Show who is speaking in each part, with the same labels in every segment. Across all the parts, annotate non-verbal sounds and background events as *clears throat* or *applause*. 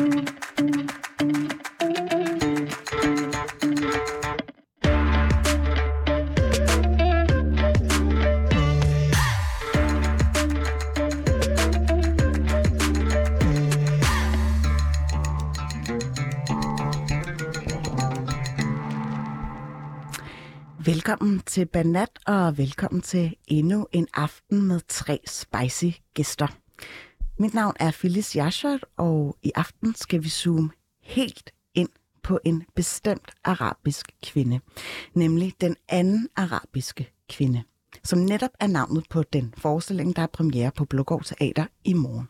Speaker 1: Velkommen til Banat, og velkommen til endnu en aften med tre spicy gæster. Mit navn er Phyllis Yashar, og i aften skal vi zoome helt ind på en bestemt arabisk kvinde, nemlig den anden arabiske kvinde, som netop er navnet på den forestilling, der er premiere på Blågård Teater i morgen.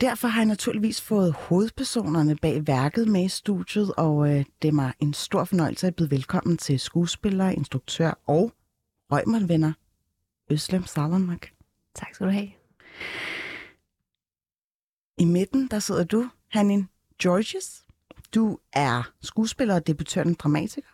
Speaker 1: Derfor har jeg naturligvis fået hovedpersonerne bag værket med i studiet, og øh, det er mig en stor fornøjelse at byde velkommen til skuespiller, instruktør og røgmålvenner, Øslem Salamak.
Speaker 2: Tak skal du have.
Speaker 1: I midten, der sidder du, Hanin Georges. Du er skuespiller og debutørende dramatiker.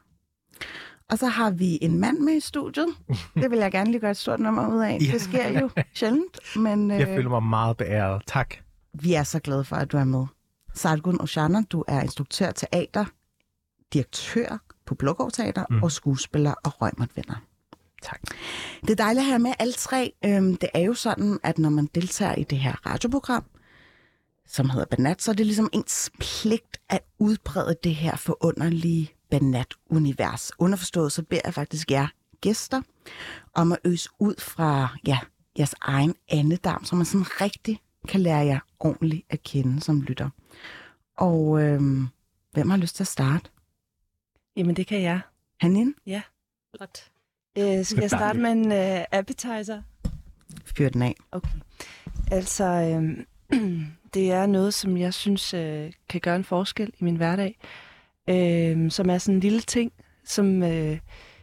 Speaker 1: Og så har vi en mand med i studiet. *laughs* Det vil jeg gerne lige gøre et stort nummer ud af.
Speaker 3: Ja.
Speaker 1: Det sker jo sjældent, men
Speaker 3: Jeg
Speaker 1: øh,
Speaker 3: føler mig meget beæret. Tak.
Speaker 1: vi er så glade for, at du er med. Sargun Oshana, du er instruktør, teater, direktør på Blågård Teater mm. og skuespiller og røgmålvenner.
Speaker 3: Tak.
Speaker 1: Det er dejligt at have med alle tre. Øhm, det er jo sådan, at når man deltager i det her radioprogram, som hedder Banat, så er det ligesom ens pligt at udbrede det her forunderlige Banat-univers. Underforstået, så beder jeg faktisk jer gæster om at øse ud fra ja, jeres egen andedam, så man sådan rigtig kan lære jer ordentligt at kende som lytter. Og øhm, hvem har lyst til at starte?
Speaker 2: Jamen, det kan jeg.
Speaker 1: Hanin?
Speaker 2: Godt. Øh, skal jeg starte med en øh, appetizer?
Speaker 1: Fyr den af.
Speaker 2: Okay. Altså, øh, *clears throat* det er noget, som jeg synes øh, kan gøre en forskel i min hverdag. Øh, som er sådan en lille ting, som, øh,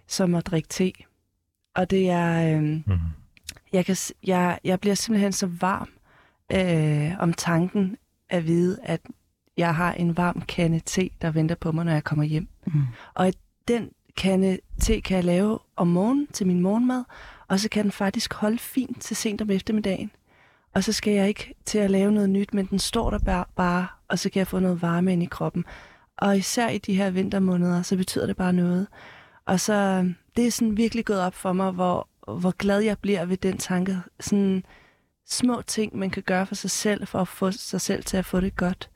Speaker 2: som at drikke te. Og det er... Øh,
Speaker 3: Mm.
Speaker 2: jeg, kan, jeg, jeg bliver simpelthen så varm øh, om tanken at vide, at jeg har en varm kande te, der venter på mig, når jeg kommer hjem.
Speaker 1: Mm.
Speaker 2: Og den kande te kan jeg lave om morgenen til min morgenmad, og så kan den faktisk holde fint til sent om eftermiddagen. Og så skal jeg ikke til at lave noget nyt, men den står der bare, og så kan jeg få noget varme ind i kroppen. Og især i de her vintermåneder, så betyder det bare noget. Og så det er sådan virkelig gået op for mig, hvor, hvor glad jeg bliver ved den tanke. Sådan små ting, man kan gøre for sig selv, for at få sig selv til at få det godt.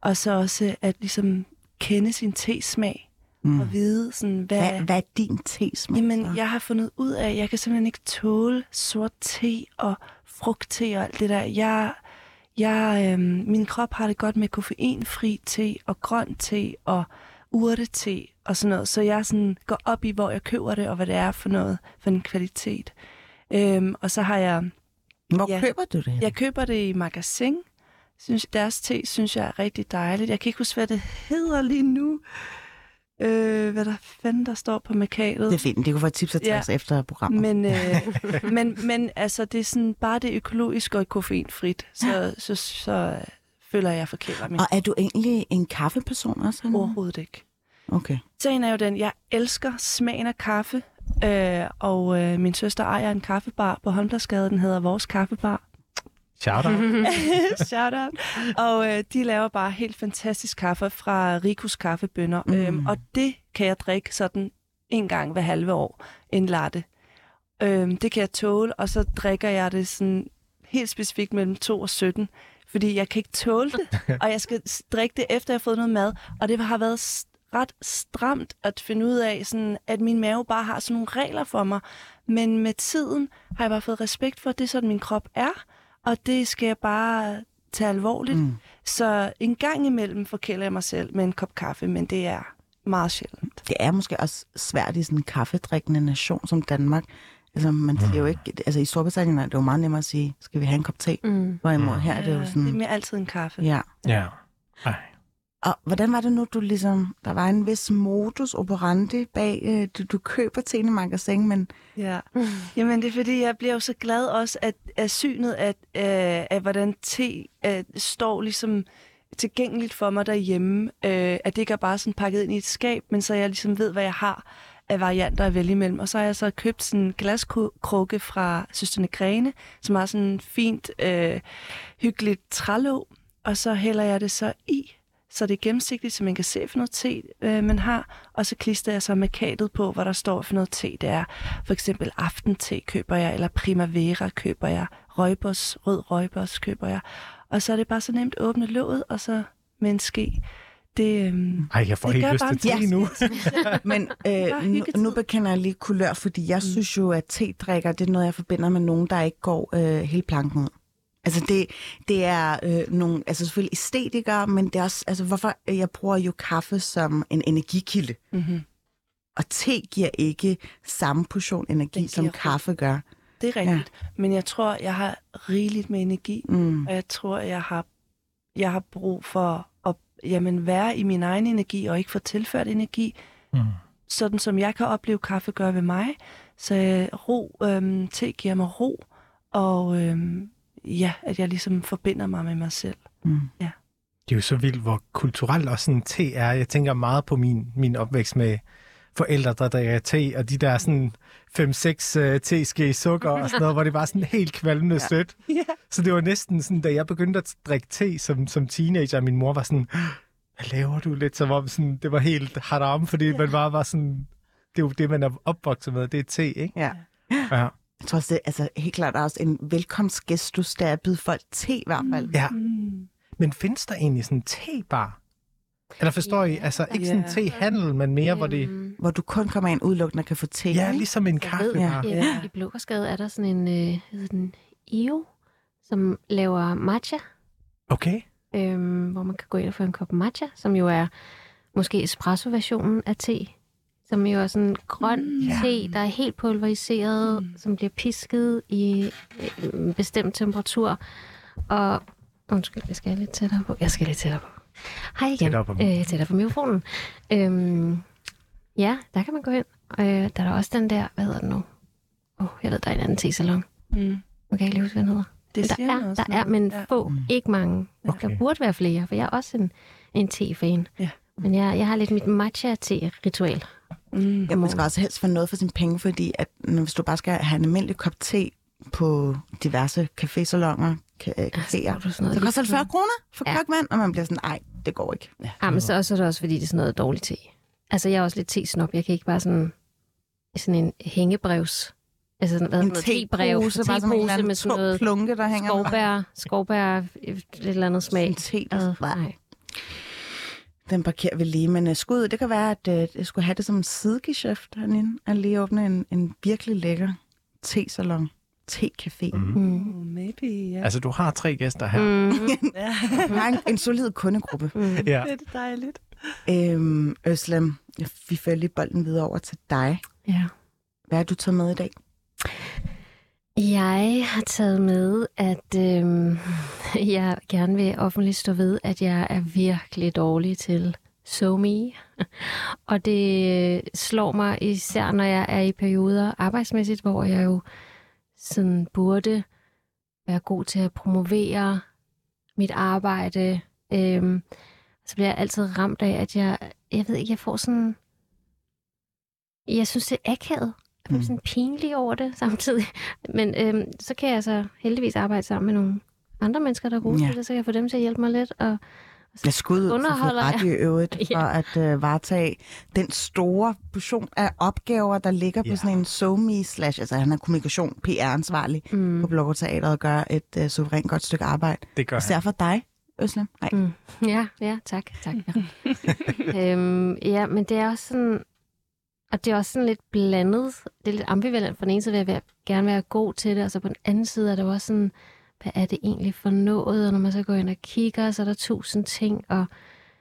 Speaker 2: Og så også at ligesom kende sin tesmag,
Speaker 1: Mm.
Speaker 2: og vide sådan, hvad...
Speaker 1: Hvad, hvad er din tesmag?
Speaker 2: Jamen,
Speaker 1: så?
Speaker 2: jeg har fundet ud af, at jeg kan simpelthen ikke tåle sort te og frugtte og alt det der. Jeg, jeg, øhm, min krop har det godt med koffeinfri te og grøn te og urtete og sådan noget. Så jeg sådan går op i, hvor jeg køber det og hvad det er for noget for en kvalitet. Øhm, og så har jeg...
Speaker 1: Hvor
Speaker 2: ja.
Speaker 1: køber du det?
Speaker 2: Jeg køber det i magasin. Synes, deres te synes jeg er rigtig dejligt. Jeg kan ikke huske, hvad det hedder lige nu. Øh, hvad der fanden der står på markedet.
Speaker 1: Det er fint. Det kunne få tips og tricks ja. efter programmet.
Speaker 2: Men, øh, *laughs* men, men altså, det er sådan bare det økologisk og koffeinfrit, så, så, så, føler jeg forkæler mig
Speaker 1: Og er du egentlig en kaffeperson også? Eller?
Speaker 2: overhovedet ikke.
Speaker 1: Okay.
Speaker 2: Sagen er jo den, jeg elsker smagen af kaffe, øh, og øh, min søster ejer en kaffebar på Holmbladsgade, den hedder Vores Kaffebar.
Speaker 3: Shout out. *laughs*
Speaker 2: Shout out. Og øh, de laver bare helt fantastisk kaffe fra Rikus kaffebønder. Mm. Øhm, og det kan jeg drikke sådan en gang hver halve år. En latte. Øhm, det kan jeg tåle, og så drikker jeg det sådan helt specifikt mellem 2 og 17. Fordi jeg kan ikke tåle det, *laughs* og jeg skal drikke det efter jeg har fået noget mad. Og det har været ret stramt at finde ud af, sådan, at min mave bare har sådan nogle regler for mig. Men med tiden har jeg bare fået respekt for, at det er sådan, min krop er. Og det skal jeg bare tage alvorligt. Mm. Så en gang imellem forkæler jeg mig selv med en kop kaffe, men det er meget sjældent.
Speaker 1: Det er måske også svært i sådan en kaffedrikkende nation som Danmark. Altså, man siger jo ikke, altså i Storbritannien er det jo meget nemmere at sige, skal vi have en kop te?
Speaker 2: Mm.
Speaker 1: Hvorimod her er det jo
Speaker 2: det er
Speaker 1: sådan,
Speaker 2: mere altid en kaffe.
Speaker 1: ja.
Speaker 3: Ja. Ej.
Speaker 1: Og hvordan var det nu, du ligesom, der var en vis modus operandi bag, øh, du, du køber til i magasin, men
Speaker 2: Ja. Jamen det er fordi, jeg bliver jo så glad også at, at synet, at, øh, at hvordan te øh, står ligesom tilgængeligt for mig derhjemme. Øh, at det ikke er bare sådan pakket ind i et skab, men så jeg ligesom ved, hvad jeg har af varianter at vælge imellem. Og så har jeg så købt sådan en glaskrukke fra Søsterne Grene, som har sådan en fint, øh, hyggeligt trælåg. og så hælder jeg det så i, så det er gennemsigtigt, så man kan se, for noget te øh, man har. Og så klister jeg så markatet på, hvor der står for noget te. Det er for eksempel aftente køber jeg, eller primavera køber jeg, røgbos, rød røgbos køber jeg. Og så er det bare så nemt at åbne låget, og så med en ske. Det, øhm,
Speaker 3: Ej, jeg får
Speaker 2: Det
Speaker 3: helt lyst til te nu. *laughs*
Speaker 1: Men øh, nu, nu bekender jeg lige kulør, fordi jeg mm. synes jo, at te-drikker, det er noget, jeg forbinder med nogen, der ikke går øh, hele planken ud. Altså det, det er øh, nogle, altså selvfølgelig æstetikere, men det er også, altså hvorfor, jeg bruger jo kaffe som en energikilde.
Speaker 2: mm-hmm.
Speaker 1: Og te giver ikke samme portion energi, som
Speaker 2: ro.
Speaker 1: kaffe gør.
Speaker 2: Det er rigtigt. Ja. Men jeg tror, jeg har rigeligt med energi,
Speaker 1: Mm.
Speaker 2: og jeg tror, jeg har, jeg har brug for at jamen, være i min egen energi, og ikke få tilført energi,
Speaker 3: Mm.
Speaker 2: sådan som jeg kan opleve kaffe gøre ved mig. Så øh, ro, øhm, te giver mig ro, og øhm, ja, at jeg ligesom forbinder mig med mig selv.
Speaker 1: Mm.
Speaker 3: Det er jo så vildt, hvor kulturelt også sådan te er. Jeg tænker meget på min, min opvækst med forældre, der drikker te, og de der sådan 5-6 uh, teske sukker og sådan noget, hvor det var sådan helt kvalmende ja. sødt.
Speaker 2: Ja.
Speaker 3: Så det var næsten sådan, da jeg begyndte at drikke te som, som teenager, og min mor var sådan, hvad laver du lidt? Som om sådan, det var helt haram, fordi ja. man bare var sådan, det er jo det, man er opvokset med, det er te, ikke?
Speaker 1: Ja.
Speaker 3: Ja.
Speaker 1: Jeg tror også, det altså, helt klart er også en velkomstgestus, der er at byde folk te i hvert fald.
Speaker 3: ja.
Speaker 2: Mm.
Speaker 3: Men findes der egentlig sådan en tebar? Eller forstår I?
Speaker 4: Ja,
Speaker 3: Altså ikke
Speaker 2: ja.
Speaker 3: sådan en tehandel, men mere, hvor det...
Speaker 4: Øhm,
Speaker 1: Hvor du kun kommer ind udelukkende og kan få te.
Speaker 3: Ja, ligesom en kaffebar.
Speaker 4: ja.
Speaker 2: Ja.
Speaker 4: I Blågårdsgade er der sådan en, øh, hedder den IO, som laver matcha,
Speaker 3: Okay.
Speaker 4: øhm, hvor man kan gå ind og få en kop matcha, som jo er måske espresso-versionen af te, som jo er sådan en grøn
Speaker 2: Mm.
Speaker 4: mm, te, der er helt pulveriseret,
Speaker 2: Mm.
Speaker 4: som bliver pisket i øh, en bestemt temperatur. Og undskyld, jeg skal lidt tættere på. Jeg skal lidt tættere på. Hej igen.
Speaker 3: Tættere på
Speaker 4: øh, tættere på mikrofonen. Øhm, ja, der kan man gå ind. Øh, der er der også den der, hvad hedder den nu? Åh, oh, jeg ved, der er en anden te-salon.
Speaker 2: Mm.
Speaker 4: Jeg kan ikke lige huske, hvad den hedder.
Speaker 2: Det
Speaker 4: Men der er, der er, men
Speaker 2: ja.
Speaker 4: få,
Speaker 1: Mm.
Speaker 4: ikke mange.
Speaker 3: Okay.
Speaker 4: Der burde være flere, for jeg er også en, en te-fan.
Speaker 2: Ja.
Speaker 4: Men jeg, jeg har lidt mit matcha-te-ritual.
Speaker 2: Mm.
Speaker 1: Ja, man skal også helst få noget for sin penge, fordi at, når, hvis du bare skal have en almindelig kop te på diverse cafésalonger, caféer,
Speaker 4: du sådan noget
Speaker 1: så koster det
Speaker 4: lige
Speaker 1: 40 kroner for
Speaker 4: Ja.
Speaker 1: ja. kokmand, og man bliver sådan, nej, det går ikke.
Speaker 4: Ja, men så også er det også, fordi det er sådan noget dårligt te. Altså, jeg er også lidt te-snop. Jeg kan ikke bare sådan, sådan en hængebrevs... Altså, sådan, hvad
Speaker 1: En
Speaker 4: noget, tebrev,
Speaker 1: tepose, bare sådan en
Speaker 4: med sådan noget
Speaker 1: klunke, der hænger
Speaker 4: skovbær, skovbær, et eller andet smag.
Speaker 1: En te, der sådan,
Speaker 4: nej.
Speaker 1: Den parkerer vi lige, men uh, skud, det kan være, at uh, jeg skulle have det som en sidegeschæft herinde, at lige åbne en, en virkelig lækker te-salon, te-café. Mm.
Speaker 3: Mm.
Speaker 4: Mm.
Speaker 2: Oh, maybe, ja.
Speaker 3: Altså, du har tre gæster her.
Speaker 4: Mm. *laughs*
Speaker 1: har *laughs* en, en solid kundegruppe.
Speaker 4: Mm. *laughs*
Speaker 3: Ja.
Speaker 2: det er dejligt.
Speaker 1: Øhm, Øslem, vi fører lige bolden videre over til dig.
Speaker 4: Ja.
Speaker 1: Hvad har du taget med i dag?
Speaker 4: Jeg har taget med, at øh, *laughs* jeg gerne vil offentligt stå ved, at jeg er virkelig dårlig til SoMe. *laughs* Og det øh, slår mig især, når jeg er i perioder arbejdsmæssigt, hvor jeg jo sådan burde være god til at promovere mit arbejde. Øh, så bliver jeg altid ramt af, at jeg, jeg ved ikke, jeg får sådan... Jeg synes, det er akavet.
Speaker 1: Mm.
Speaker 4: sådan pinlig over det samtidig. *laughs* Men øhm, så kan jeg så heldigvis arbejde sammen med nogle andre mennesker, der er gode
Speaker 1: Ja.
Speaker 4: til det, så kan jeg få dem til at hjælpe mig lidt. Og,
Speaker 1: Jeg skud ud *laughs* for
Speaker 4: Underholder
Speaker 1: ret i øvrigt
Speaker 4: Ja.
Speaker 1: for at uh, varetage den store portion af opgaver, der ligger
Speaker 3: Ja.
Speaker 1: på sådan en SoMe slash, altså han er kommunikation, PR-ansvarlig
Speaker 4: mm,
Speaker 1: på Blogger Teateret og gør et uh, suverænt godt stykke arbejde.
Speaker 3: Det gør han.
Speaker 1: For dig, Øslem. Nej.
Speaker 4: Mm. Ja, ja, tak. tak ja. *laughs* øhm, ja, men det er også sådan... Og det er også sådan lidt blandet. Det er lidt ambivalent. For den ene side vil jeg være, gerne være god til det, og så på den anden side er det også sådan, hvad er det egentlig for noget? Og når man så går ind og kigger, så er der tusind ting. Og,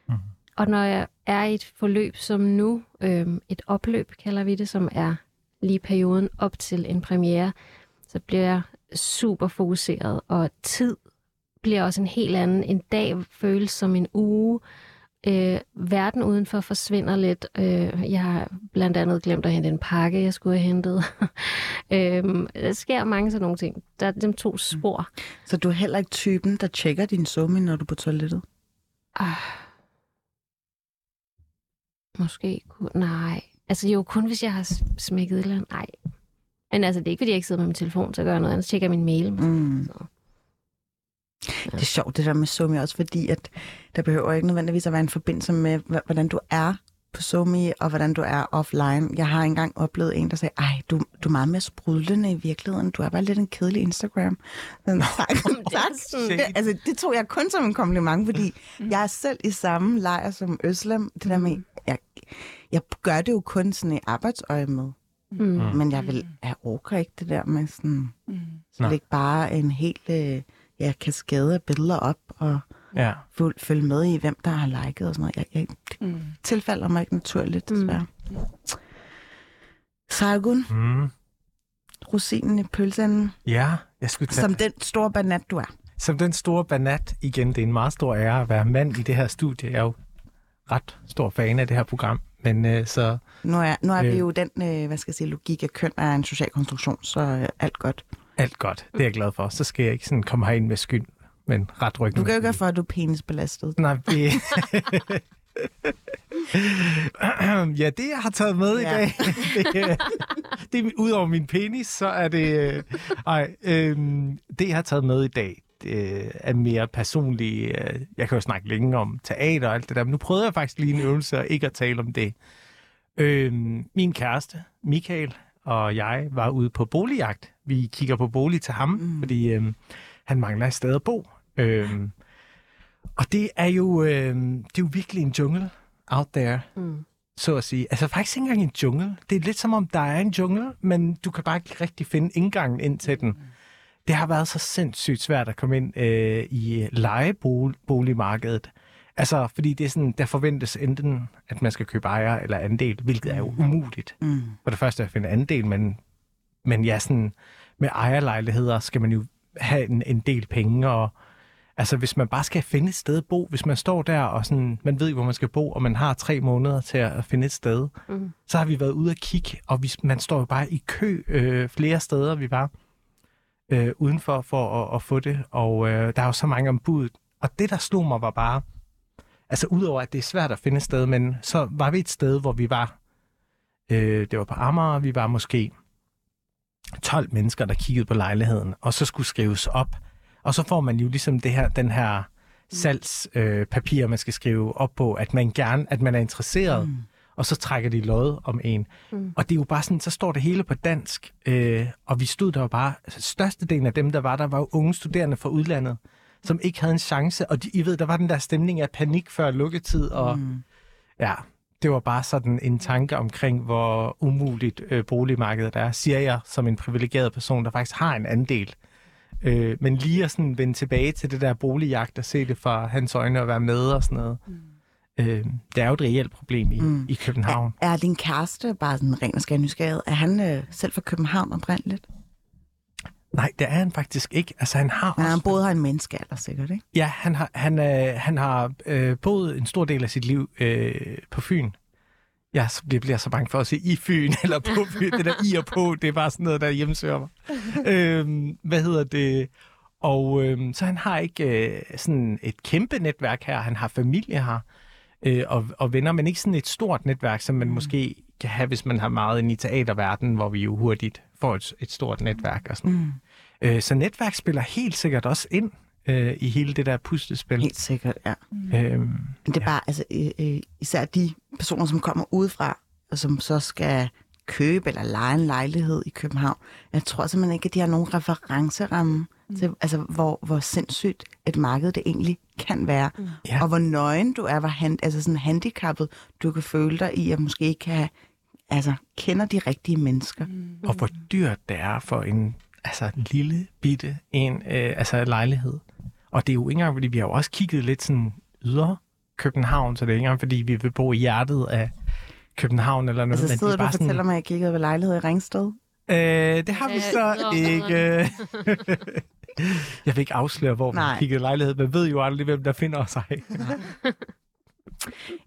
Speaker 3: Mhm.
Speaker 4: og når jeg er i et forløb som nu, øhm, et opløb kalder vi det, som er lige perioden op til en premiere, så bliver jeg super fokuseret, og tid bliver også en helt anden. En dag føles som en uge. Øh, verden udenfor forsvinder lidt. Øh, jeg har blandt andet glemt at hente en pakke, jeg skulle have hentet. *laughs* øh, der sker mange sådan nogle ting. Der er dem to spor.
Speaker 1: Så du er heller ikke typen, der tjekker din SoMe, når du er på toilettet?
Speaker 4: Ah. Måske kunne... Nej. Altså jo, kun hvis jeg har smækket et eller andet. Nej. Men altså, det er ikke, fordi jeg ikke sidder med min telefon, så gør jeg noget andet. Så tjekker jeg min mail.
Speaker 1: Mm.
Speaker 4: Så.
Speaker 1: Det er sjovt, det der med Somi også, fordi at der behøver ikke nødvendigvis at være en forbindelse med, hvordan du er på Somi, og hvordan du er offline. Jeg har engang oplevet en, der sagde, ej, du, du er meget mere sprudlende i virkeligheden. Du er bare lidt en kedelig Instagram. Sådan, tak, *laughs* tak.
Speaker 3: shade.
Speaker 1: Altså, det tog jeg kun som en kompliment, fordi jeg er selv i samme lejr som Øslem. Det der med, jeg, jeg gør det jo kun sådan i arbejdsøje med.
Speaker 4: Mm.
Speaker 1: Men jeg vil, jeg orker ikke det der med sådan, så
Speaker 3: Nå.
Speaker 1: lægge bare en helt øh, ja, kaskade af billeder op og
Speaker 3: Ja.
Speaker 1: føl, følge med i, hvem der har liket og sådan noget. Jeg, jeg, det
Speaker 2: Mm.
Speaker 1: tilfalder mig ikke naturligt, desværre. Mm. Sargun,
Speaker 3: Mm.
Speaker 1: rosinen i pølsen,
Speaker 3: Ja, jeg skulle tage...
Speaker 1: som den store banat, du er.
Speaker 3: Som den store banat, igen, det er en meget stor ære at være mand i det her studie. Jeg er jo ret stor fan af det her program. Men øh, så
Speaker 1: Nu er, nu er vi
Speaker 3: Øh.
Speaker 1: jo den, øh, hvad skal jeg sige, logik af køn er en social konstruktion, så øh, alt godt.
Speaker 3: Alt godt. Det er jeg glad for. Så skal jeg ikke sådan komme herind med skyld, men ret ryggen.
Speaker 1: Du kan jo ikke gøre for, at du er penisbelastet.
Speaker 3: Nej, det... ja, det jeg har taget med
Speaker 1: Ja.
Speaker 3: i dag, det, er- det er ud over min penis, så er det... øh, Ej, øhm, det jeg har taget med i dag, det er mere personligt. øh, Jeg kan jo snakke længe om teater og alt det der, men nu prøvede jeg faktisk lige en øvelse og ikke at tale om det. Øhm, min kæreste, Michael, og jeg var ude på boligjagt. Vi kigger på bolig til ham, mm. fordi øhm, han mangler et sted at bo. Øhm, og det er jo, øh, det er jo virkelig en jungle out there,
Speaker 4: Mm.
Speaker 3: så at sige. Altså faktisk ikke engang en jungle. Det er lidt som om, der er en jungle, men du kan bare ikke rigtig finde indgangen ind til den. Det har været så sindssygt svært at komme ind øh, i lejeboligmarkedet. Altså, fordi det er sådan, der forventes enten, at man skal købe ejer eller andel, hvilket er jo umuligt.
Speaker 1: Mm.
Speaker 3: For det første at finde andel, men, men ja, sådan, med ejerlejligheder skal man jo have en, en del penge, og altså hvis man bare skal finde et sted at bo, hvis man står der, og sådan, man ved hvor man skal bo, og man har tre måneder til at finde et sted,
Speaker 4: Mm.
Speaker 3: så har vi været ude at kigge, og vi, man står jo bare i kø øh, flere steder, vi var øh, udenfor for at, at få det, og øh, der er jo så mange om budet. Og det, der slog mig, var bare, altså udover at det er svært at finde et sted, men så var vi et sted, hvor vi var, øh, det var på Amager, vi var måske 12 mennesker, der kiggede på lejligheden, og så skulle skrives op. Og så får man jo ligesom det her, den her salgspapir, øh, papir, man skal skrive op på, at man gerne, at man er interesseret, mm. og så trækker de lod om en.
Speaker 4: Mm.
Speaker 3: Og det er jo bare sådan, så står det hele på dansk, øh, og vi stod der jo bare, altså, størstedelen af dem, der var der, var jo unge studerende fra udlandet, som ikke havde en chance, og de, I ved, der var den der stemning af panik før lukketid, og
Speaker 1: Mm.
Speaker 3: ja, det var bare sådan en tanke omkring, hvor umuligt øh, boligmarkedet er, siger jeg som en privilegeret person, der faktisk har en andel. Øh, men lige at sådan vende tilbage til det der boligjagt og se det fra hans øjne og være med og sådan noget. Mm. Øh, det er jo et reelt problem i,
Speaker 1: Mm.
Speaker 3: i København.
Speaker 1: Er din kæreste bare sådan ren og nysgerrighed? Er han øh, selv fra København oprindeligt?
Speaker 3: Nej, det er han faktisk ikke. Altså, han har
Speaker 1: Men han
Speaker 3: også...
Speaker 1: har boet her en menneskealder, sikkert, ikke?
Speaker 3: Ja, han har, han, øh, han har øh, boet en stor del af sit liv øh, på Fyn. Jeg så- jeg bliver så bange for at sige i Fyn *laughs* eller på Fyn. Det der i og på, det er bare sådan noget, der hjemsøger mig. øhm, hvad hedder det? Og øhm, så han har ikke øh, sådan et kæmpe netværk her. Han har familie her øh, og, og venner, men ikke sådan et stort netværk, som man mm. måske kan have, hvis man har meget ind i teaterverdenen, hvor vi jo hurtigt får et, et stort netværk og sådan.
Speaker 1: Mm.
Speaker 3: Øh, så netværk spiller helt sikkert også ind øh, i hele det der puslespil.
Speaker 1: Helt sikkert, ja.
Speaker 3: Øhm,
Speaker 1: Men det er
Speaker 3: Ja.
Speaker 1: bare, altså, øh, øh, især de personer, som kommer udefra, og som så skal købe eller lege en lejlighed i København. Jeg tror simpelthen ikke, at de har nogen referenceramme mm. Til, altså, hvor, hvor sindssygt et marked det egentlig kan være. Mm.
Speaker 3: Ja.
Speaker 1: Og hvor nøgen du er, hvor han, altså sådan handicappet du kan føle dig i, at måske ikke have, altså, kender de rigtige mennesker. Mm.
Speaker 3: og hvor dyrt det er for en altså, en lille bitte en, øh, altså, lejlighed. Og det er jo ikke engang, fordi vi har jo også kigget lidt sådan ydre København, så det er ikke engang, fordi vi vil bo i hjertet af København eller noget.
Speaker 1: Altså sidder
Speaker 3: er
Speaker 1: du og
Speaker 3: bare
Speaker 1: fortæller mig, at jeg kiggede ved lejlighed i Ringsted?
Speaker 3: Øh, det har vi så ikke. *laughs* *laughs* jeg vil ikke afsløre, hvor
Speaker 1: Nej.
Speaker 3: vi kiggede lejlighed. Man ved jo aldrig, hvem der finder sig.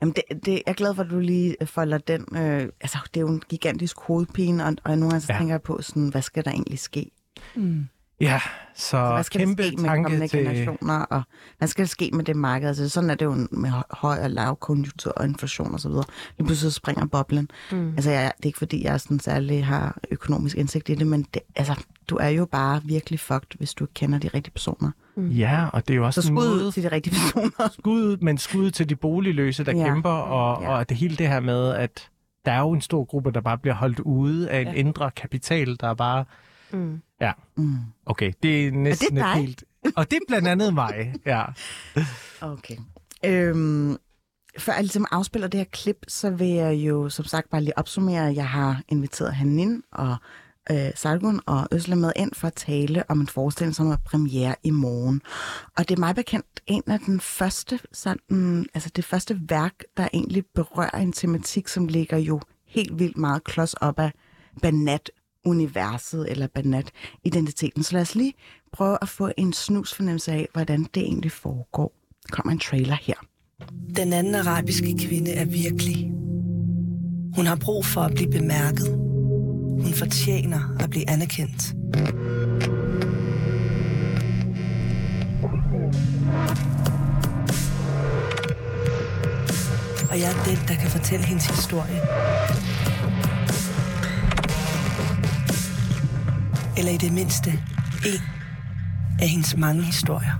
Speaker 1: Jamen, det, det, jeg er glad for, at du lige folder den. Øh, altså, det er jo en gigantisk hovedpine, og, og nogle gange så
Speaker 3: Ja.
Speaker 1: tænker jeg på, sådan, hvad skal der egentlig ske?
Speaker 2: Mm.
Speaker 3: Ja, så,
Speaker 1: Så hvad skal
Speaker 3: kæmpe
Speaker 1: der ske med
Speaker 3: tanke
Speaker 1: kommende
Speaker 3: til...
Speaker 1: generationer, og hvad skal der ske med det marked? Altså, sådan er det jo med hø- høj og lav konjunktur og inflation osv. Lige pludselig så springer boblen.
Speaker 4: Mm.
Speaker 1: Altså, jeg, det er ikke fordi, jeg sådan særlig har økonomisk indsigt i det, men det, altså, du er jo bare virkelig fucked, hvis du ikke kender de rigtige personer.
Speaker 3: Ja, og det er jo også
Speaker 1: Så skud ud til de rigtige personer. *laughs*
Speaker 3: skud, men skud til de boligløse, der
Speaker 1: Ja.
Speaker 3: kæmper, og,
Speaker 1: Ja.
Speaker 3: og det hele det her med, at der er jo en stor gruppe, der bare bliver holdt ude af en
Speaker 2: Ja.
Speaker 3: indre kapital, der er bare...
Speaker 4: Mm.
Speaker 1: Mm.
Speaker 3: Okay, det er næsten
Speaker 1: dig?
Speaker 3: et helt... Og det er blandt andet mig, ja.
Speaker 1: Okay. Øhm, før jeg ligesom afspiller det her klip, så vil jeg jo som sagt bare lige opsummere, at jeg har inviteret Hanin og øh, Sargun og Øsle med ind for at tale om en forestilling, som er premiere i morgen. Og det er mig bekendt en af den første, sådan, altså det første værk, der egentlig berører en tematik, som ligger jo helt vildt meget klods op af universet eller Banat-identiteten. Så lad os lige prøve at få en snus fornemmelse af, hvordan det egentlig foregår. Der kommer en trailer her.
Speaker 5: Den anden arabiske kvinde er virkelig. Hun har brug for at blive bemærket. Hun fortjener at blive anerkendt. Og jeg er den, der kan fortælle hendes historie. Eller i det mindste, en af hendes mange historier.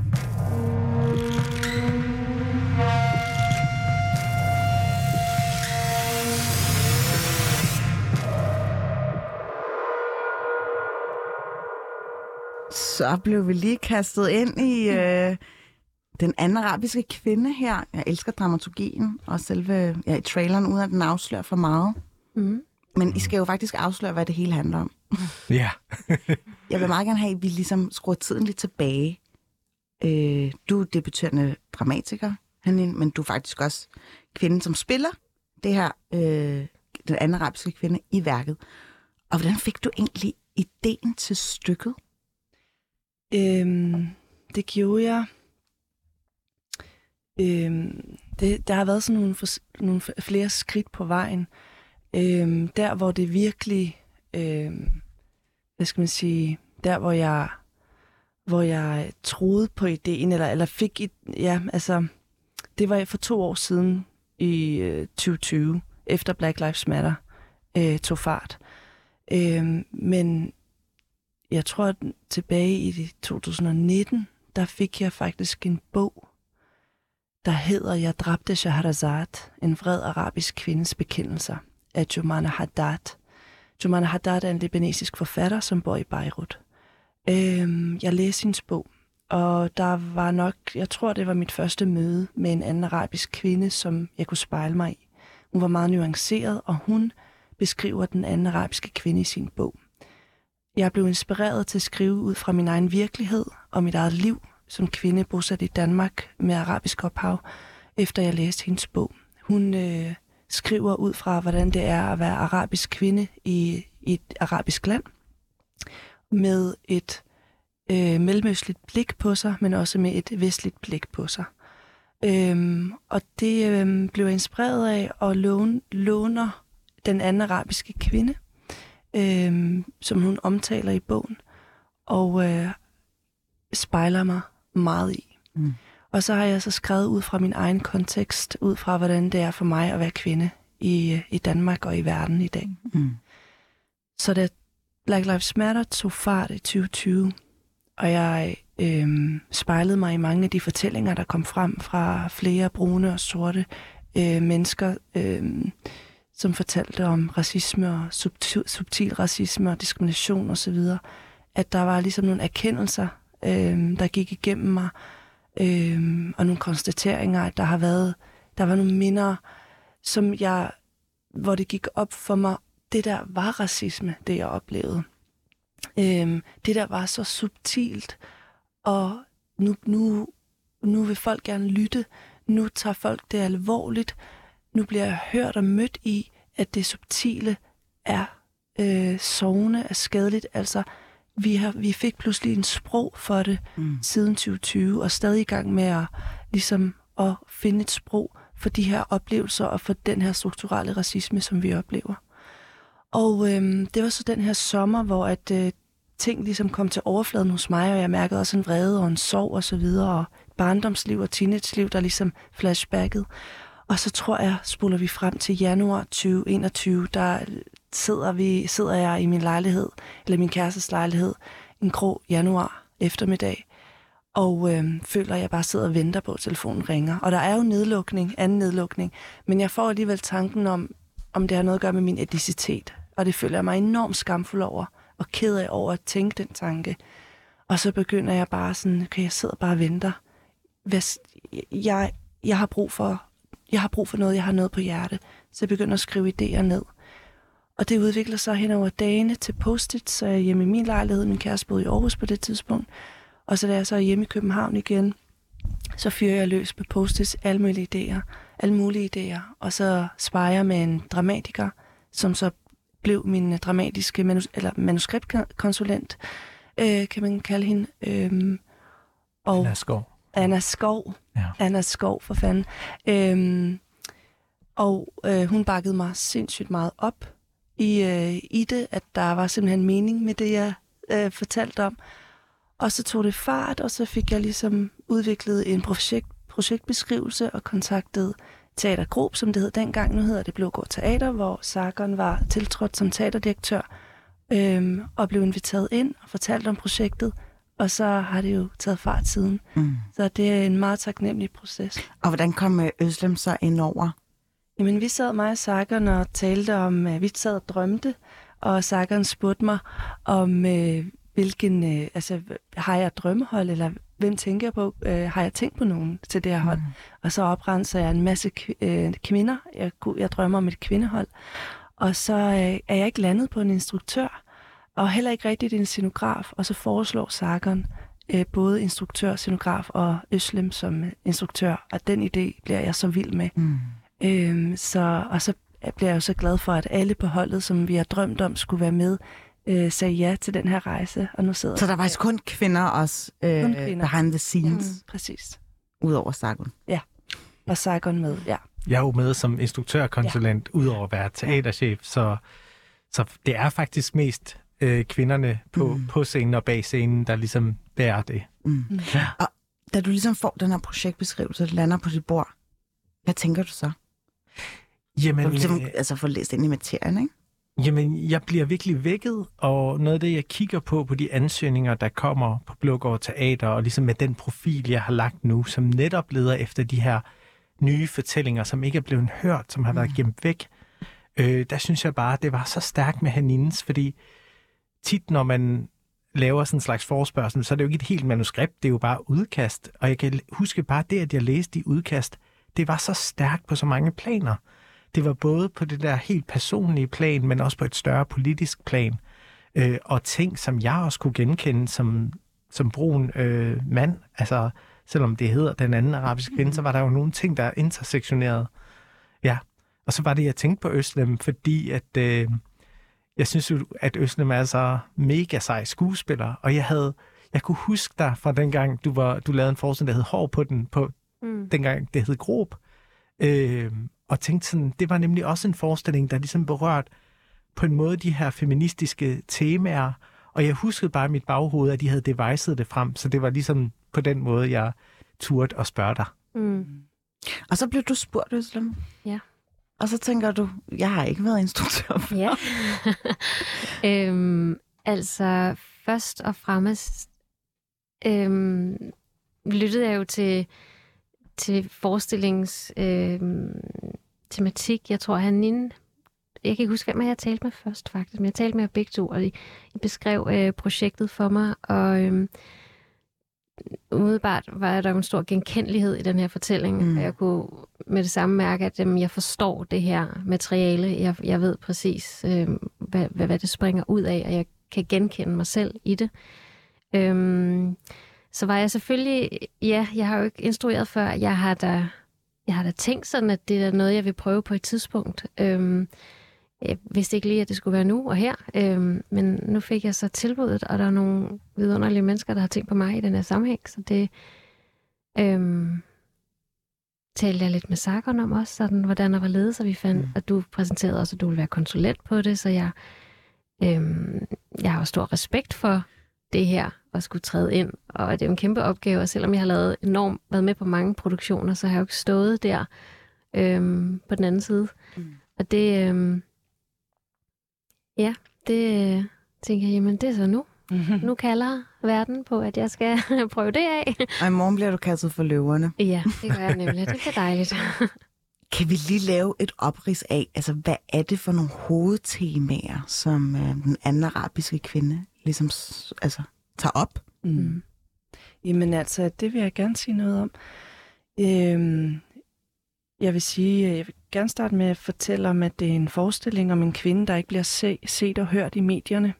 Speaker 1: Så blev vi lige kastet ind i øh, den anden arabiske kvinde her. Jeg elsker dramaturgien og selve ja, i traileren, uden at den afslører for meget.
Speaker 4: Mm.
Speaker 1: Men I skal jo faktisk afsløre, hvad det hele handler om.
Speaker 3: Ja. *laughs*
Speaker 1: Jeg vil meget gerne have, at vi ligesom skruer tiden lidt tilbage. Øh, du er debuterende dramatiker, Hanin, men du er faktisk også kvinden, som spiller det her, øh, den anden arabiske kvinde i værket. Og hvordan fik du egentlig ideen til stykket?
Speaker 2: Øhm, det gjorde jeg. Øhm, det, der har været sådan nogle, for, nogle flere skridt på vejen. Øhm, der, hvor det virkelig, øh, hvad skal man sige, der, hvor jeg, hvor jeg troede på ideen, eller, eller fik, et, ja, altså, det var for to år siden i øh, 2020, efter Black Lives Matter øh, tog fart. Øh, men jeg tror, at tilbage i 2019, der fik jeg faktisk en bog, der hedder Jeg dræbte Shahrazad, en vred arabisk kvindes bekendelser af Jumana Haddad. Jumana Haddad er en libanesisk forfatter, som bor i Beirut. Øhm, jeg læste hendes bog, og der var nok, jeg tror, det var mit første møde med en anden arabisk kvinde, som jeg kunne spejle mig i. Hun var meget nuanceret, og hun beskriver den anden arabiske kvinde i sin bog. Jeg blev inspireret til at skrive ud fra min egen virkelighed og mit eget liv som kvinde bosat i Danmark med arabisk ophav, efter jeg læste hendes bog. Hun øh, skriver ud fra, hvordan det er at være arabisk kvinde i, i et arabisk land, med et øh, mellemøstligt blik på sig, men også med et vestligt blik på sig. Øhm, og det øh, blev jeg inspireret af og låne, låner den anden arabiske kvinde, øh, som hun omtaler i bogen, og øh, spejler mig meget i.
Speaker 1: Mm.
Speaker 2: Og så har jeg så skrevet ud fra min egen kontekst, ud fra hvordan det er for mig at være kvinde i, i Danmark og i verden i dag.
Speaker 1: Mm.
Speaker 2: Så da Black Lives Matter tog fart i 2020, og jeg øh, spejlede mig i mange af de fortællinger, der kom frem fra flere brune og sorte øh, mennesker, øh, som fortalte om racisme og subtil, subtil racisme og diskrimination osv., at der var ligesom nogle erkendelser, øh, der gik igennem mig, øh, og nogle konstateringer, at der har været, der var nogle minder, som jeg, hvor det gik op for mig, det der var racisme, det jeg oplevede. Øh, det der var så subtilt, og nu, nu, nu vil folk gerne lytte, nu tager folk det alvorligt, nu bliver jeg hørt og mødt i, at det subtile er øh, sovende, er skadeligt. Altså, vi, har, vi fik pludselig en sprog for det
Speaker 1: Mm.
Speaker 2: siden 2020, og stadig i gang med at, ligesom, at finde et sprog for de her oplevelser og for den her strukturelle racisme, som vi oplever. Og øhm, det var så den her sommer, hvor at øh, ting ligesom kom til overfladen hos mig, og jeg mærkede også en vrede og en sorg og så videre, og barndomsliv og teenageliv, der ligesom flashbackede. Og så tror jeg, spoler vi frem til januar 2021, der sidder, vi, sidder jeg i min lejlighed, eller min kærestes lejlighed, en grå januar eftermiddag, og øh, føler, at jeg bare sidder og venter på, at telefonen ringer. Og der er jo nedlukning, anden nedlukning, men jeg får alligevel tanken om, om det har noget at gøre med min etnicitet. Og det føler jeg mig enormt skamfuld over, og ked af over at tænke den tanke. Og så begynder jeg bare sådan, okay, jeg sidder bare og venter. Hvis jeg, jeg, har brug for, jeg har brug for noget, jeg har noget på hjerte. Så jeg begynder at skrive idéer ned. Og det udvikler sig hen over dagene til post-it, så jeg er hjemme i min lejlighed. Min kæreste boede i Aarhus på det tidspunkt. Og så da jeg så er hjemme i København igen, så fyrer jeg løs på post alle mulige idéer, alle mulige idéer. Og så sparer jeg med en dramatiker, som så blev min dramatiske manus- eller manuskriptkonsulent, øh, kan man kalde hende. Øhm,
Speaker 3: og Anna Skov.
Speaker 2: Anna Skov. Ja. Anna Skov, for fanden. Øhm, og øh, hun bakkede mig sindssygt meget op i, øh, i det, at der var simpelthen mening med det, jeg øh, fortalte om. Og så tog det fart, og så fik jeg ligesom udviklet en projekt, projektbeskrivelse og kontaktet Teatergruppe, som det hed dengang. Nu hedder det Blågård Teater, hvor Sargon var tiltrådt som teaterdirektør øhm, og blev inviteret ind og fortalt om projektet. Og så har det jo taget fart siden. Mm. Så det er en meget taknemmelig proces.
Speaker 1: Og hvordan kom øh, Øslem så ind over?
Speaker 2: Jamen, vi sad mig og Sargon og talte om, at vi sad og drømte, og Sargon spurgte mig om, øh, hvilken, øh, altså, har jeg drømmehold, eller hvem tænker jeg på? Øh, har jeg tænkt på nogen til det her hold? Mm. Og så oprenser jeg en masse øh, kvinder. Jeg, jeg drømmer om et kvindehold. Og så øh, er jeg ikke landet på en instruktør, og heller ikke rigtigt en scenograf. Og så foreslår Sargon øh, både instruktør, scenograf og Øslem som instruktør. Og den idé bliver jeg så vild med. Mm. Øh, så, og så bliver jeg jo så glad for, at alle på holdet, som vi har drømt om, skulle være med, øh, sagde ja til den her rejse, og nu sidder
Speaker 1: Så der var faktisk kun kvinder også øh, kun kvinder. behind the scenes?
Speaker 2: Mm, præcis.
Speaker 1: Udover Sargon?
Speaker 2: Ja, og Sargon med, ja.
Speaker 3: Jeg er jo med som instruktørkonsulent, ja. udover at være teaterchef, så, så det er faktisk mest øh, kvinderne på, mm. på scenen og bag scenen, der ligesom bærer det. Mm.
Speaker 1: Mm. Ja. Og da du ligesom får den her projektbeskrivelse, der lander på dit bord, hvad tænker du så?
Speaker 3: Jamen,
Speaker 1: ligesom, altså få læst ind i materien, ikke?
Speaker 3: Jamen, jeg bliver virkelig vækket, og noget af det, jeg kigger på på de ansøgninger, der kommer på Blågård Teater, og ligesom med den profil, jeg har lagt nu, som netop leder efter de her nye fortællinger, som ikke er blevet hørt, som har været mm. gemt væk, øh, der synes jeg bare, det var så stærkt med Hanines, fordi tit, når man laver sådan en slags forspørgsel, så er det jo ikke et helt manuskript, det er jo bare udkast. Og jeg kan huske bare det, at jeg læste de udkast, det var så stærkt på så mange planer det var både på det der helt personlige plan, men også på et større politisk plan. Øh, og ting, som jeg også kunne genkende som, som brun øh, mand. Altså, selvom det hedder den anden arabiske kvinde, så var der jo nogle ting, der er intersektioneret. Ja, og så var det, jeg tænkte på Øslem, fordi at... Øh, jeg synes jo, at Øslem er så mega sej skuespiller, og jeg havde, jeg kunne huske dig fra dengang, du, var, du lavede en forestilling, der hed Hår på den, på mm. dengang det hed Grob. Øh, og tænkte sådan, det var nemlig også en forestilling, der ligesom berørt på en måde de her feministiske temaer, og jeg huskede bare i mit baghoved, at de havde devicet det frem, så det var ligesom på den måde, jeg turde at spørge dig. Mm.
Speaker 1: Og så blev du spurgt, Øslem.
Speaker 4: Ja.
Speaker 1: Og så tænker du, jeg har ikke været instruktør før.
Speaker 4: Ja. *laughs* øhm, altså, først og fremmest øhm, lyttede jeg jo til til forestillingens øh, tematik. Jeg tror, han inden... Jeg kan ikke huske, hvem jeg talte med først, faktisk. Men jeg talte med begge to, og de beskrev øh, projektet for mig. Og øh, umiddelbart var der en stor genkendelighed i den her fortælling. Mm. Og jeg kunne med det samme mærke, at øh, jeg forstår det her materiale. Jeg, jeg ved præcis, øh, hvad, hvad, hvad det springer ud af, og jeg kan genkende mig selv i det. Øh, så var jeg selvfølgelig, ja, jeg har jo ikke instrueret før, jeg har da, jeg har da tænkt sådan, at det er noget, jeg vil prøve på et tidspunkt. Øhm, jeg vidste ikke lige, at det skulle være nu og her, øhm, men nu fik jeg så tilbuddet, og der er nogle vidunderlige mennesker, der har tænkt på mig i den her sammenhæng, så det øhm, talte jeg lidt med Sargon om også, sådan, hvordan der var ledet, så vi fandt, mm. at du præsenterede også, at du ville være konsulent på det, så jeg, øhm, jeg har jo stor respekt for det her at skulle træde ind. Og det er jo en kæmpe opgave, og selvom jeg har lavet enormt, været med på mange produktioner, så har jeg jo ikke stået der øhm, på den anden side. Mm. Og det, øhm, Ja, det øh, tænker jeg, jamen det er så nu. *laughs* Nu kalder verden på, at jeg skal *laughs* prøve det af.
Speaker 1: Og i morgen bliver du kastet for løverne.
Speaker 4: Ja, det gør jeg nemlig. Det bliver dejligt. *laughs*
Speaker 1: Kan vi lige lave et oprids af, altså hvad er det for nogle hovedtemaer, som øh, den anden arabiske kvinde ligesom altså, tager op?
Speaker 2: Mm. Jamen altså, det vil jeg gerne sige noget om. Øhm, jeg vil sige, jeg vil gerne starte med at fortælle om, at det er en forestilling om en kvinde, der ikke bliver se, set og hørt i medierne.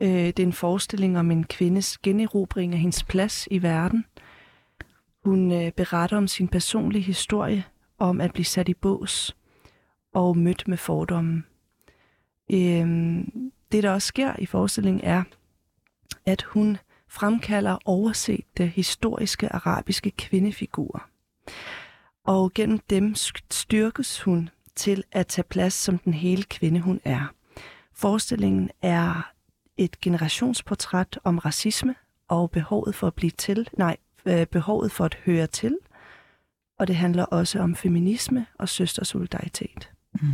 Speaker 2: Øh, det er en forestilling om en kvindes generobring af hendes plads i verden. Hun øh, beretter om sin personlige historie, om at blive sat i bås og mødt med fordomme. Øhm, det, der også sker i forestillingen, er, at hun fremkalder oversette historiske arabiske kvindefigurer. Og gennem dem styrkes hun til at tage plads som den hele kvinde, hun er. Forestillingen er et generationsportræt om racisme og behovet for at blive til, nej, øh, behovet for at høre til. Og det handler også om feminisme og søstersolidaritet.
Speaker 1: Mm.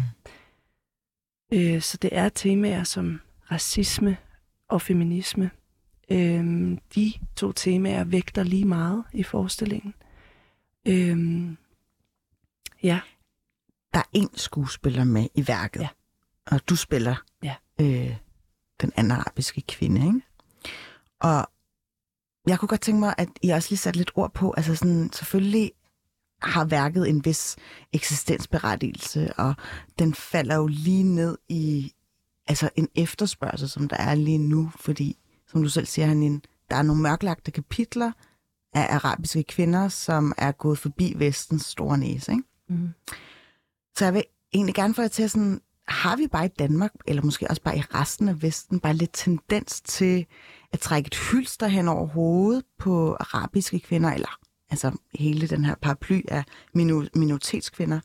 Speaker 2: Øh, så det er temaer som racisme og feminisme. Øh, de to temaer vægter lige meget i forestillingen. Øh, ja,
Speaker 1: Der er én skuespiller med i værket,
Speaker 2: Ja.
Speaker 1: og du spiller
Speaker 2: Ja.
Speaker 1: øh, den anden arabiske kvinde, ikke? Og jeg kunne godt tænke mig, at I også lige satte lidt ord på, altså sådan, selvfølgelig har værket en vis eksistensberettigelse, og den falder jo lige ned i altså en efterspørgsel, som der er lige nu, fordi, som du selv siger, Hanine, der er nogle mørklagte kapitler af arabiske kvinder, som er gået forbi vestens store næse, ikke?
Speaker 4: Mm.
Speaker 1: Så jeg vil egentlig gerne få jer til sådan, har vi bare i Danmark, eller måske også bare i resten af Vesten, bare lidt tendens til at trække et hylster hen over hovedet på arabiske kvinder, eller altså hele den her paraply af minu- minoritetskvinder.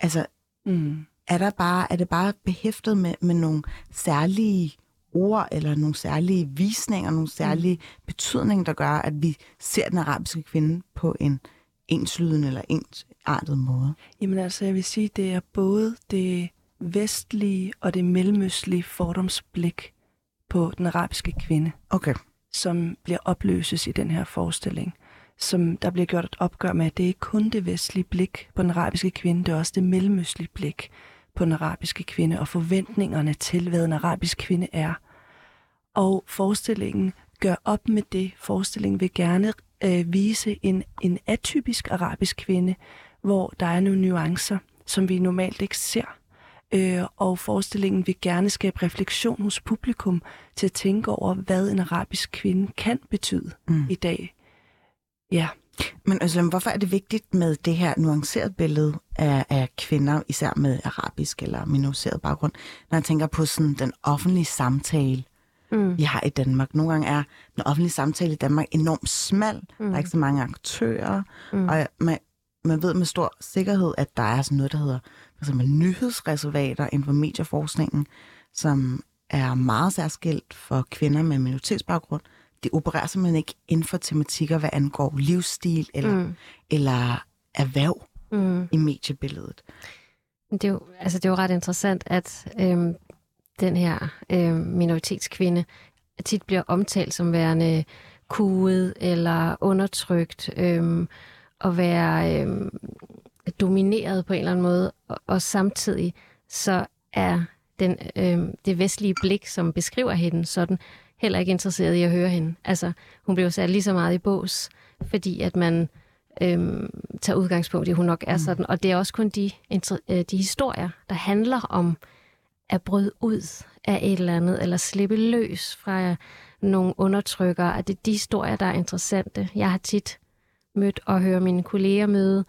Speaker 1: Altså,
Speaker 2: mm.
Speaker 1: er, der bare, er det bare behæftet med, med nogle særlige ord, eller nogle særlige visninger, nogle særlige mm. betydninger, der gør, at vi ser den arabiske kvinde på en enslydende eller ensartet måde?
Speaker 2: Jamen altså, jeg vil sige, det er både det vestlige og det mellemøstlige fordomsblik på den arabiske kvinde,
Speaker 1: Okay.
Speaker 2: som bliver opløses i den her forestilling. Som der bliver gjort et opgør med, det er ikke kun det vestlige blik på den arabiske kvinde, det er også det mellemøstlige blik på den arabiske kvinde og forventningerne til, hvad en arabisk kvinde er. Og forestillingen gør op med det. Forestillingen vil gerne øh, vise en, en atypisk arabisk kvinde, hvor der er nogle nuancer, som vi normalt ikke ser. Øh, og forestillingen vil gerne skabe refleksion hos publikum til at tænke over, hvad en arabisk kvinde kan betyde
Speaker 1: mm.
Speaker 2: i dag. Ja,
Speaker 1: Men altså, hvorfor er det vigtigt med det her nuancerede billede af, af kvinder, især med arabisk eller minoriseret baggrund, når jeg tænker på sådan den offentlige samtale,
Speaker 4: Mm.
Speaker 1: vi har i Danmark. Nogle gange er den offentlige samtale i Danmark enormt smal. Mm. Der
Speaker 4: Mm.
Speaker 1: er ikke så mange aktører,
Speaker 4: Mm.
Speaker 1: mm. og man, man ved med stor sikkerhed, at der er sådan noget, der hedder for eksempel nyhedsreservater inden for medieforskningen, som er meget særskilt for kvinder med minoritetsbaggrund. Det opererer simpelthen ikke inden for tematikker, hvad angår livsstil eller, mm. Eller erhverv
Speaker 4: Mm.
Speaker 1: i mediebilledet.
Speaker 4: Det er jo, altså det er jo ret interessant, at øhm, den her øhm, minoritetskvinde tit bliver omtalt som værende kuget eller undertrykt, øhm, og være øhm, domineret på en eller anden måde, og, og samtidig så er den, øhm, det vestlige blik, som beskriver hende sådan, heller ikke interesseret i at høre hende. Altså, hun bliver jo sat lige så meget i bås, fordi at man øhm, tager udgangspunkt i, at hun nok er sådan. Og det er også kun de, øh, de historier, der handler om at bryde ud af et eller andet, eller slippe løs fra nogle undertrykkere, at det er de historier, der er interessante. Jeg har tit mødt og hørt mine kolleger møde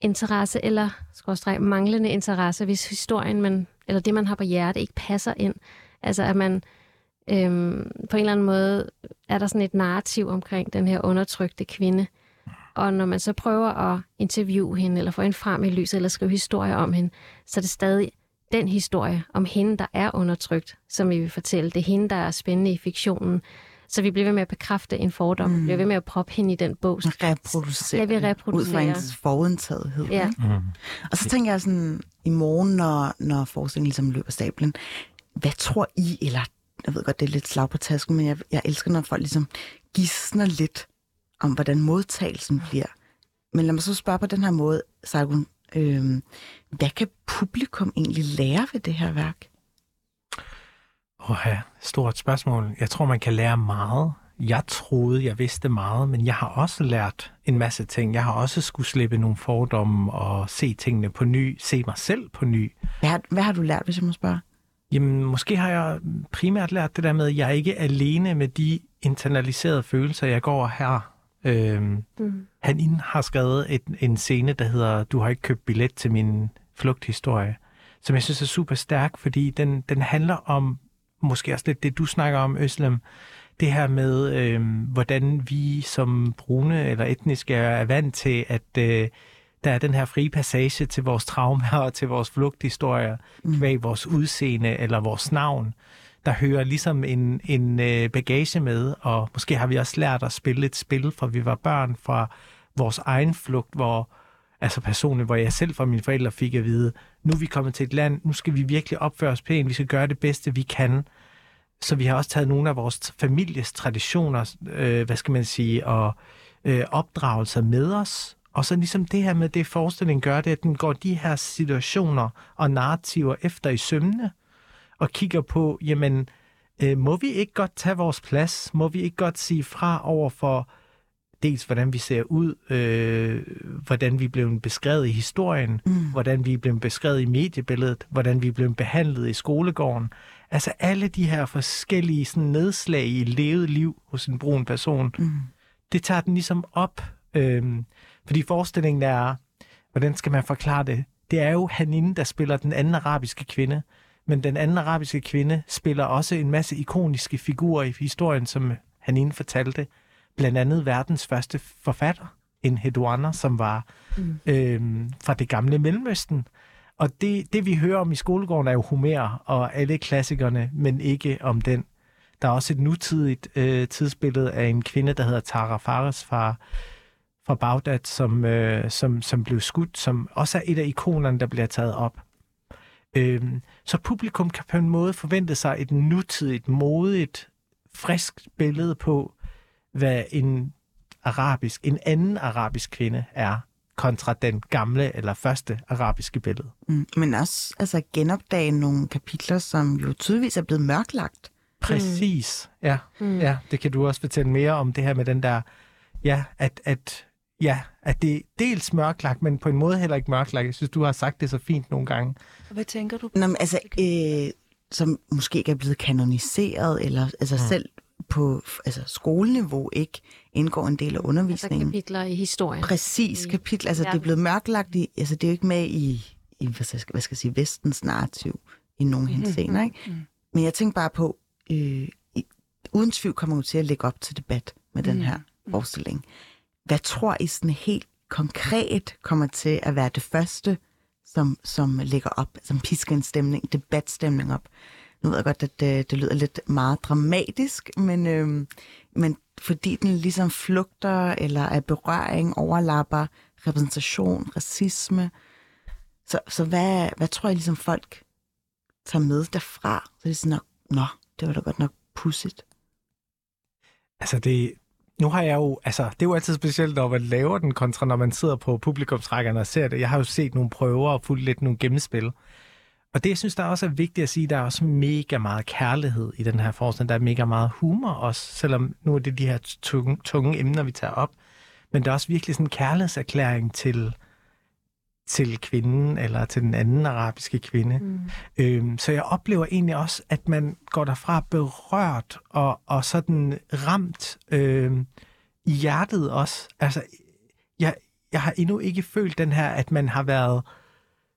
Speaker 4: interesse eller skråstreg, manglende interesse, hvis historien, man, eller det, man har på hjerte, ikke passer ind. Altså at man øhm, på en eller anden måde er der sådan et narrativ omkring den her undertrykte kvinde. Og når man så prøver at interviewe hende, eller få hende frem i lyset, eller skrive historier om hende, så er det stadig den historie om hende, der er undertrykt, som vi vil fortælle. Det er hende, der er spændende i fiktionen. Så vi bliver ved med at bekræfte en fordom. Mm. Vi bliver ved med at proppe hende i den bås.
Speaker 1: Reproducere
Speaker 4: Ja, vi
Speaker 1: det Ud fra
Speaker 4: reproducerer.
Speaker 1: ens forudindtagethed.
Speaker 4: Ja.
Speaker 3: Mm.
Speaker 1: Og så tænker jeg sådan, i morgen, når, når forestillingen ligesom løber stablen, hvad tror I, eller jeg ved godt, det er lidt slag på tasken, men jeg, jeg elsker, når folk ligesom gidsner lidt om, hvordan modtagelsen bliver. Men lad mig så spørge på den her måde, Sargun. Øh, hvad kan publikum egentlig lære ved det her værk?
Speaker 3: Åh ja, stort spørgsmål. Jeg tror, man kan lære meget. Jeg troede, jeg vidste meget, men jeg har også lært en masse ting. Jeg har også skulle slippe nogle fordomme og se tingene på ny, se mig selv på ny.
Speaker 1: Hvad har, hvad har du lært, hvis jeg må spørge?
Speaker 3: Jamen, måske har jeg primært lært det der med, at jeg ikke er alene med de internaliserede følelser, jeg går her. Øhm, mm. Han har skrevet et, en scene, der hedder Du har ikke købt billet til min flugthistorie, som jeg synes er super stærk, fordi den, den handler om, måske også lidt det, du snakker om, Øslem, det her med, øhm, hvordan vi som brune eller etniske er vant til, at øh, der er den her frie passage til vores traumer og til vores flugthistorier, mm. kvæg vores udseende eller vores navn, der hører ligesom en, en øh, bagage med, og måske har vi også lært at spille et spil, fra vi var børn, fra vores egen flugt, hvor altså personligt, hvor jeg selv fra mine forældre fik at vide, nu er vi kommet til et land, nu skal vi virkelig opføre os pænt, vi skal gøre det bedste, vi kan. Så vi har også taget nogle af vores families traditioner, øh, hvad skal man sige, og øh, opdragelser med os, og så ligesom det her med det forestilling gør det, at den går de her situationer og narrativer efter i sømne, og kigger på, jamen, øh, må vi ikke godt tage vores plads? Må vi ikke godt sige fra over for dels, hvordan vi ser ud, øh, hvordan vi blevet beskrevet i historien, mm. hvordan vi blevet beskrevet i mediebilledet, hvordan vi blevet behandlet i skolegården. Altså alle de her forskellige sådan, nedslag i levet liv hos en brun person, mm. det tager den ligesom op. Øh, fordi forestillingen er, hvordan skal man forklare det? Det er jo Hanine, der spiller den anden arabiske kvinde, men den anden arabiske kvinde spiller også en masse ikoniske figurer i historien, som Hanine fortalte. Blandt andet verdens første forfatter, en Hedwana, som var mm. øhm, fra det gamle Mellemøsten. Og det, det, vi hører om i skolegården, er jo Homer og alle klassikerne, men ikke om den. Der er også et nutidigt øh, tidsbillede af en kvinde, der hedder Tara Fares fra fra Bagdad, som, øh, som, som blev skudt, som også er et af ikonerne, der bliver taget op. Øhm, så publikum kan på en måde forvente sig et nutidigt, modigt, frisk billede på, hvad en arabisk, en anden arabisk kvinde er, kontra den gamle eller første arabiske billede.
Speaker 1: Mm, men også altså, genopdage nogle kapitler, som jo tydeligvis er blevet mørklagt.
Speaker 3: Præcis, mm. ja. Mm. ja. Det kan du også fortælle mere om det her med den der, ja, at, at Ja, at det er dels mørklagt, men på en måde heller ikke mørklagt. Jeg synes, du har sagt det så fint nogle gange.
Speaker 2: Hvad tænker du?
Speaker 1: Nå, men, altså, øh, som måske ikke er blevet kanoniseret, eller altså ja. selv på altså, skoleniveau ikke indgår en del af undervisningen.
Speaker 4: Altså kapitler i historien.
Speaker 1: Præcis, kapitler. Altså, ja. det er blevet mørklagt i, altså det er jo ikke med i, i hvad, skal, hvad skal jeg sige, vestens narrativ i nogle mm-hmm. henseender, ikke? Mm. Men jeg tænker bare på, øh, i, uden tvivl kommer du til at lægge op til debat med mm. den her forestilling. Hvad tror I sådan helt konkret kommer til at være det første, som, som ligger op, som pisker en stemning, debatstemning op? Nu ved jeg godt, at det, det lyder lidt meget dramatisk, men, øh, men fordi den ligesom flugter eller er berøring, overlapper repræsentation, racisme. Så, så hvad, hvad tror I ligesom folk tager med derfra? Så det er sådan, nå, det var da godt nok pudsigt.
Speaker 3: Altså det, nu har jeg jo, altså, det er jo altid specielt, når man laver den kontra, når man sidder på publikumsrækkerne og ser det. Jeg har jo set nogle prøver og fulgt lidt nogle gennemspil. Og det, jeg synes, der også er vigtigt at sige, der er også mega meget kærlighed i den her forskning. Der er mega meget humor også, selvom nu er det de her tunge, tunge emner, vi tager op. Men der er også virkelig sådan en kærlighedserklæring til, til kvinden eller til den anden arabiske kvinde. Mm. Øhm, så jeg oplever egentlig også, at man går derfra berørt og, og sådan ramt øhm, i hjertet også. Altså, jeg, jeg har endnu ikke følt den her, at man har været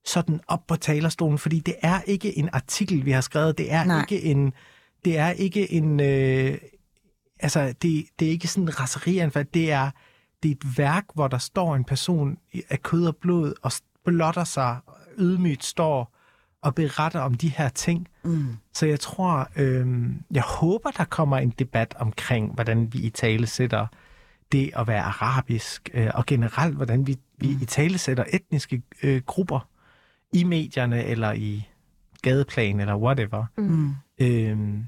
Speaker 3: sådan op på talerstolen, fordi det er ikke en artikel, vi har skrevet. Det er Nej. ikke en... Det er ikke en... Øh, altså, det, det er ikke sådan en raserianfald. Det er det er et værk, hvor der står en person af kød og blod og blotter sig, ydmygt står og beretter om de her ting. Mm. Så jeg tror, øh, jeg håber, der kommer en debat omkring, hvordan vi i tale sætter det at være arabisk, øh, og generelt, hvordan vi, vi mm. i tale sætter etniske øh, grupper i medierne eller i gadeplan eller whatever.
Speaker 1: Mm.
Speaker 3: Øhm,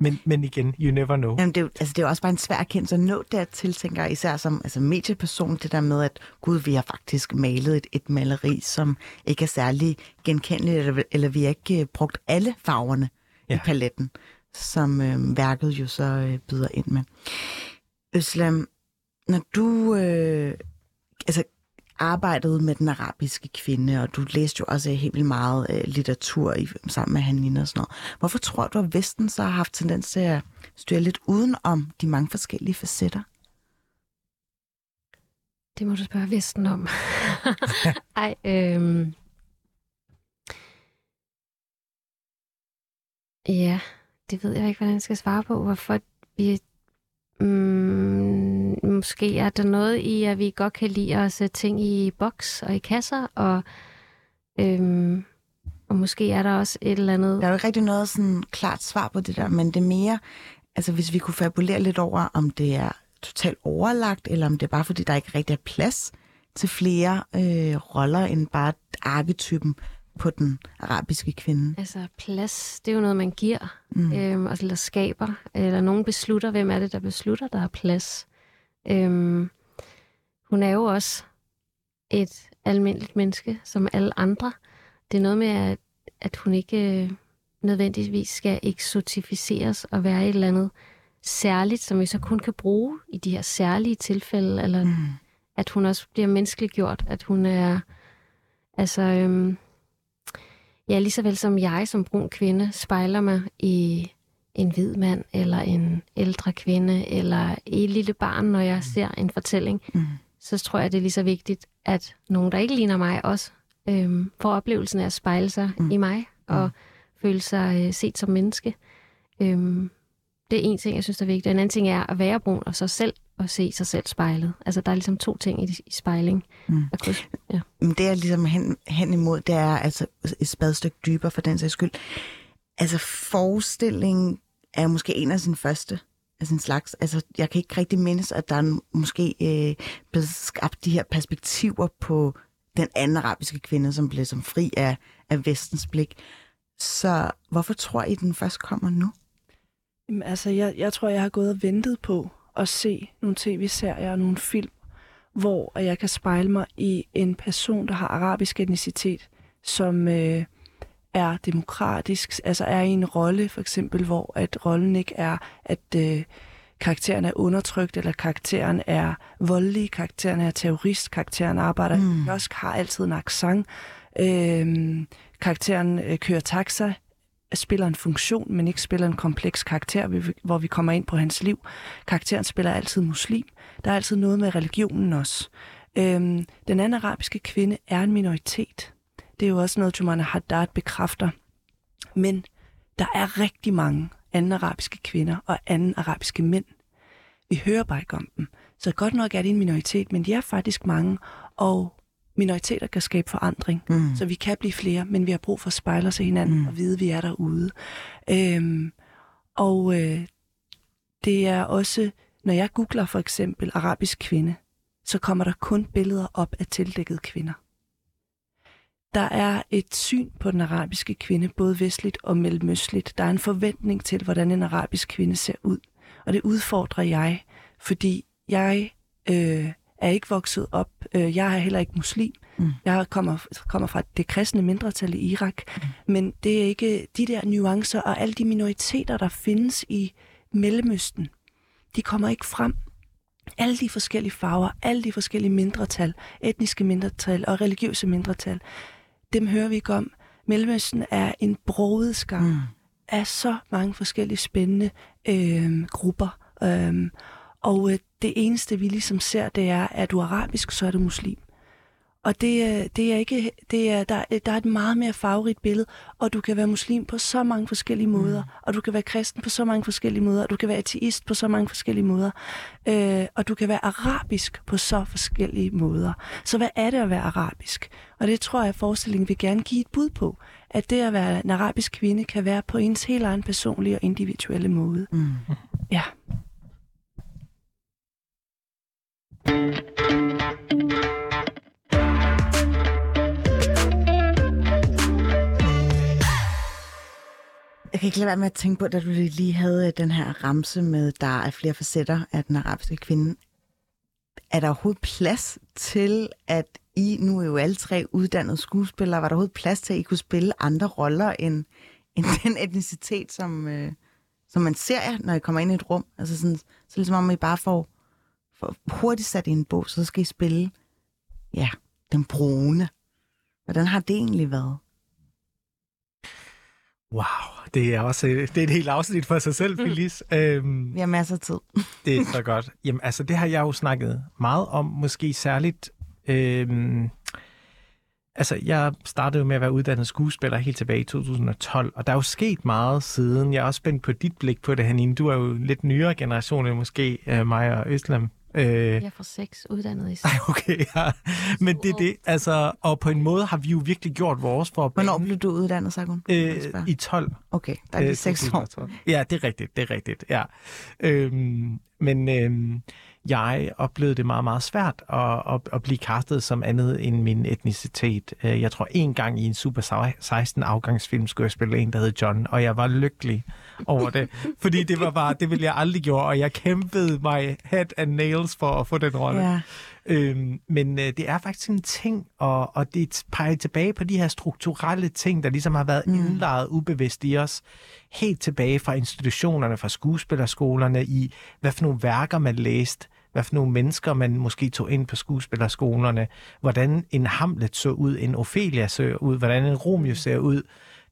Speaker 3: men, men igen, you never know.
Speaker 1: Jamen, det, er altså, det er jo også bare en svær erkendelse at nå dertil, tænker jeg, især som altså, medieperson, det der med, at gud, vi har faktisk malet et, et maleri, som ikke er særlig genkendeligt, eller, eller vi har ikke uh, brugt alle farverne ja. i paletten, som øh, værket jo så øh, byder ind med. Øslam, når du øh, altså, arbejdede med den arabiske kvinde, og du læste jo også helt vildt meget øh, litteratur i, sammen med Hanina og sådan noget. Hvorfor tror du, at Vesten så har haft tendens til at styre lidt uden om de mange forskellige facetter?
Speaker 4: Det må du spørge Vesten om. *laughs* Ej, øhm... Ja, det ved jeg ikke, hvordan jeg skal svare på. Hvorfor vi... Mm, måske er der noget i, at vi godt kan lide at sætte ting i boks og i kasser, og, øhm, og måske er der også et eller andet...
Speaker 1: Der er jo ikke rigtig noget sådan klart svar på det der, men det er mere, altså hvis vi kunne fabulere lidt over, om det er totalt overlagt, eller om det er bare fordi, der ikke rigtig er plads til flere øh, roller end bare arketypen på den arabiske kvinde.
Speaker 4: Altså plads, det er jo noget, man giver,
Speaker 1: Mm.
Speaker 4: øhm, eller skaber, eller nogen beslutter, hvem er det, der beslutter, der er plads. Øhm, hun er jo også et almindeligt menneske, som alle andre. Det er noget med, at, at hun ikke øh, nødvendigvis skal eksotificeres og være et eller andet særligt, som vi så kun kan bruge i de her særlige tilfælde, eller
Speaker 1: Mm.
Speaker 4: at hun også bliver menneskeliggjort, at hun er, altså, øhm, ja, lige så vel som jeg som brun kvinde spejler mig i en hvid mand, eller en ældre kvinde, eller et lille barn, når jeg ser en fortælling,
Speaker 1: Mm.
Speaker 4: så tror jeg, det er lige så vigtigt, at nogen, der ikke ligner mig, også øhm, får oplevelsen af at spejle sig
Speaker 1: Mm.
Speaker 4: mm. i mig, og føle sig øh, set som menneske. Øhm, det er en ting, jeg synes, der er vigtigt. En anden ting er at være brun, og så selv at se sig selv spejlet. Altså, der er ligesom to ting i, i spejling.
Speaker 1: Mm.
Speaker 4: At kunne, ja.
Speaker 1: Men det er ligesom hen, hen imod, det er altså et spadstykke dybere for den sags skyld. Altså forestillingen er måske en af sin første af sin slags. Altså, jeg kan ikke rigtig mindes, at der er måske øh, blevet skabt de her perspektiver på den anden arabiske kvinde, som blev som fri af, af vestens blik. Så hvorfor tror I, den først kommer nu?
Speaker 2: Jamen, altså, jeg, jeg tror, jeg har gået og ventet på at se nogle tv-serier og nogle film, hvor jeg kan spejle mig i en person, der har arabisk etnicitet, som øh, er demokratisk, altså er i en rolle, for eksempel, hvor at rollen ikke er, at øh, karakteren er undertrykt, eller karakteren er voldelig, karakteren er terrorist, karakteren arbejder
Speaker 1: Mm.
Speaker 2: i kiosk, har altid en accent, øh, karakteren øh, kører taxa, spiller en funktion, men ikke spiller en kompleks karakter, hvor vi kommer ind på hans liv. Karakteren spiller altid muslim. Der er altid noget med religionen også. Øhm, den anden arabiske kvinde er en minoritet. Det er jo også noget, Jumana Haddad bekræfter. Men der er rigtig mange anden arabiske kvinder og anden arabiske mænd. Vi hører bare ikke om dem. Så godt nok er det en minoritet, men de er faktisk mange, og minoriteter kan skabe forandring.
Speaker 1: Mm.
Speaker 2: Så vi kan blive flere, men vi har brug for at spejle os i hinanden
Speaker 1: mm.
Speaker 2: og vide, at vi er derude. Øhm, og øh, det er også, når jeg googler for eksempel arabisk kvinde, så kommer der kun billeder op af tildækkede kvinder. Der er et syn på den arabiske kvinde, både vestligt og mellemøstligt. Der er en forventning til, hvordan en arabisk kvinde ser ud. Og det udfordrer jeg, fordi jeg øh, er ikke vokset op. Øh, jeg er heller ikke muslim.
Speaker 1: Mm.
Speaker 2: Jeg kommer, kommer fra det kristne mindretal i Irak. Mm. Men det er ikke de der nuancer og alle de minoriteter, der findes i Mellemøsten. De kommer ikke frem. Alle de forskellige farver, alle de forskellige mindretal, etniske mindretal og religiøse mindretal, dem hører vi ikke om. Mellemøsten er en broget skam
Speaker 1: Mm.
Speaker 2: af så mange forskellige spændende øh, grupper. Øh, og øh, det eneste, vi ligesom ser, det er, at du er arabisk, så er du muslim. Og det, øh, det er ikke, det er, der, der er et meget mere farverigt billede, og du kan være muslim på så mange forskellige måder, mm. og du kan være kristen på så mange forskellige måder, og du kan være ateist på så mange forskellige måder, øh, og du kan være arabisk på så forskellige måder. Så hvad er det at være arabisk? Og det tror jeg, at forestillingen vil gerne give et bud på, at det at være en arabisk kvinde kan være på ens helt egen personlige og individuelle måde.
Speaker 1: Mm.
Speaker 2: Ja.
Speaker 1: Jeg kan ikke lade være med at tænke på, da du lige havde øh, den her ramse med, der er flere facetter af den arabiske kvinde. Er der overhovedet plads til, at I, nu er jo alle tre uddannede skuespillere, var der overhovedet plads til, at I kunne spille andre roller end, end *laughs* den etnicitet, som, øh, som man ser jer, når I kommer ind i et rum? Altså sådan, så ligesom om I bare får, får hurtigt sat i en bog, så skal I spille, ja, den brune. Hvordan har det egentlig været?
Speaker 3: Wow, det er også det er et helt afsnit for sig selv, Phyllis. Mm. Øhm,
Speaker 1: Vi har masser af tid. *laughs*
Speaker 3: det er så godt. Jamen, altså, det har jeg jo snakket meget om, måske særligt... Øhm, altså, jeg startede jo med at være uddannet skuespiller helt tilbage i 2012, og der er jo sket meget siden. Jeg er også spændt på dit blik på det, Hanine. Du er jo lidt nyere generation end måske øh, mig og Øslam. Øh,
Speaker 4: Jeg er fra seks uddannet i
Speaker 3: ej, okay, ja. *laughs* Men det er det, altså, og på en måde har vi jo virkelig gjort vores for at
Speaker 1: Hvornår
Speaker 3: bane-
Speaker 1: blev du uddannet, Sagun?
Speaker 3: øh, i 12.
Speaker 1: Okay, der er lige
Speaker 3: Øh,
Speaker 1: seks år.
Speaker 3: 2012. Ja, det er rigtigt, det er rigtigt, ja. Øhm, men øhm, jeg oplevede det meget, meget svært at, at, at blive castet som andet end min etnicitet. Øh, Jeg tror, en gang i en Super 16 afgangsfilm skulle jeg spille en, der hed John, og jeg var lykkelig over det, fordi det var bare, det ville jeg aldrig gøre, og jeg kæmpede mig head and nails for at få den rolle.
Speaker 1: Ja.
Speaker 3: Øhm, men øh, det er faktisk en ting, og, og det peger tilbage på de her strukturelle ting, der ligesom har været mm. indlejet ubevidst i os, helt tilbage fra institutionerne, fra skuespillerskolerne, i hvad for nogle værker man læste, hvad for nogle mennesker man måske tog ind på skuespillerskolerne, hvordan en Hamlet så ud, en Ophelia så ud, hvordan en Romeo ser ud.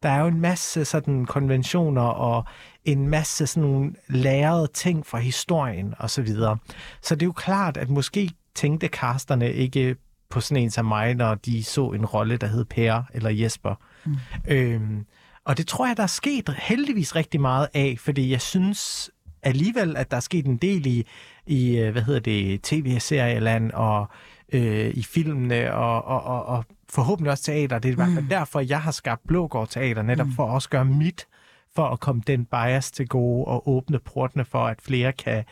Speaker 3: Der er jo en masse sådan konventioner og en masse sådan nogle lærede ting fra historien og så videre. Så det er jo klart, at måske tænkte casterne ikke på sådan en som mig, når de så en rolle, der hed Per eller Jesper. Mm. Øhm, og det tror jeg, der er sket heldigvis rigtig meget af, fordi jeg synes alligevel, at der er sket en del i, i øh, hvad hedder det, tv-serieland og øh, i filmene og, og, og, og forhåbentlig også teater. Det er i hvert fald derfor, jeg har skabt Blågård Teater, netop for at også gøre mit, for at komme den bias til gode og åbne portene for, at flere kan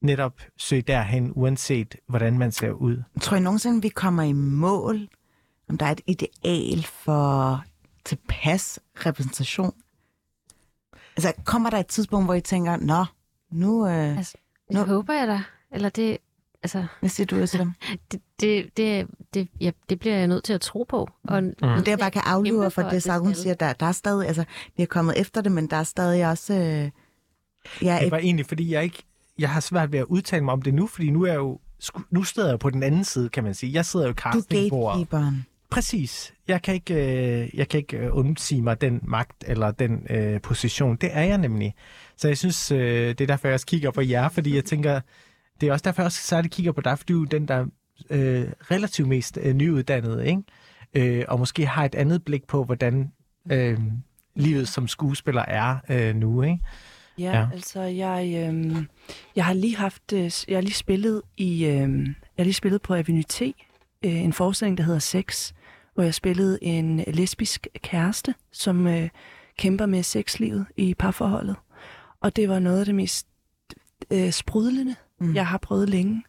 Speaker 3: netop søge derhen, uanset hvordan man ser ud.
Speaker 1: Tror I nogensinde, vi kommer i mål, om der er et ideal for tilpas repræsentation? Altså, kommer der et tidspunkt, hvor I tænker, nå, nu... Øh,
Speaker 4: Altså, det håber jeg da. Eller det, altså,
Speaker 1: hvad siger du til *laughs* dem?
Speaker 4: det, det, det, det, ja, det bliver jeg nødt til at tro på. Og mm.
Speaker 1: Men det, jeg bare kan aflure for
Speaker 4: for,
Speaker 1: det,
Speaker 4: det skal.
Speaker 1: siger, der, der er stadig, altså, vi er kommet efter det, men der er stadig også... Øh, ja,
Speaker 3: Det
Speaker 1: et,
Speaker 3: var egentlig, fordi jeg ikke jeg har svært ved at udtale mig om det nu, fordi nu er jeg jo nu sidder jeg på den anden side, kan man sige. Jeg sidder jo i
Speaker 1: du
Speaker 3: castingbordet.
Speaker 1: gatekeeperen.
Speaker 3: Præcis. Jeg kan ikke, øh, jeg kan ikke øh, undsige mig den magt eller den øh, position. Det er jeg nemlig. Så jeg synes, øh, det er derfor, jeg også kigger på jer, fordi jeg tænker, det er også derfor, jeg også særligt kigger på dig, fordi du er den, der er øh, relativt mest øh, nyuddannet, ikke? Øh, og måske har et andet blik på, hvordan øh, livet som skuespiller er øh, nu, ikke?
Speaker 2: Ja,
Speaker 3: Ja.
Speaker 2: ja. altså jeg, øh, jeg har lige haft, øh, jeg har lige spillet i, øh, jeg har lige spillet på Avenue T, øh, en forestilling, der hedder Sex, hvor jeg spillede en lesbisk kæreste, som øh, kæmper med sexlivet i parforholdet. Og det var noget af det mest øh, sprudlende,
Speaker 1: Mm.
Speaker 2: jeg har prøvet længe.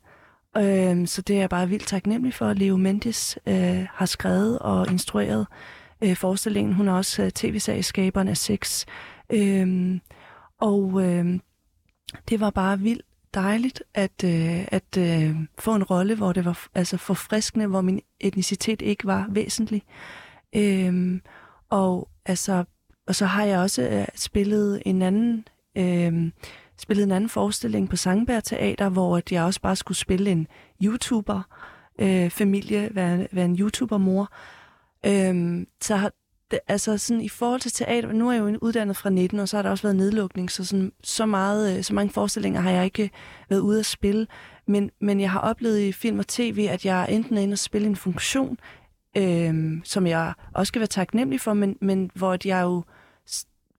Speaker 2: Øh, så det er jeg bare vildt taknemmelig for. Leo Mendes øh, har skrevet og instrueret øh, forestillingen. Hun er også øh, tv-serieskaberen af Sex. Øh, og øh, det var bare vildt dejligt at, øh, at øh, få en rolle, hvor det var altså forfriskende, hvor min etnicitet ikke var væsentlig. Øh, og, altså, og så har jeg også øh, spillet en anden øh, spillede en anden forestilling på Sangbær Teater, hvor at jeg også bare skulle spille en YouTuber øh, familie, være, være en YouTuber-mor. Øhm, så har, det, altså sådan i forhold til teater, nu er jeg jo uddannet fra 19, og så har der også været nedlukning, så sådan, så, meget, øh, så mange forestillinger har jeg ikke været ude at spille. Men, men jeg har oplevet i film og tv, at jeg enten er inde og spille en funktion, øh, som jeg også skal være taknemmelig for, men, men hvor at jeg jo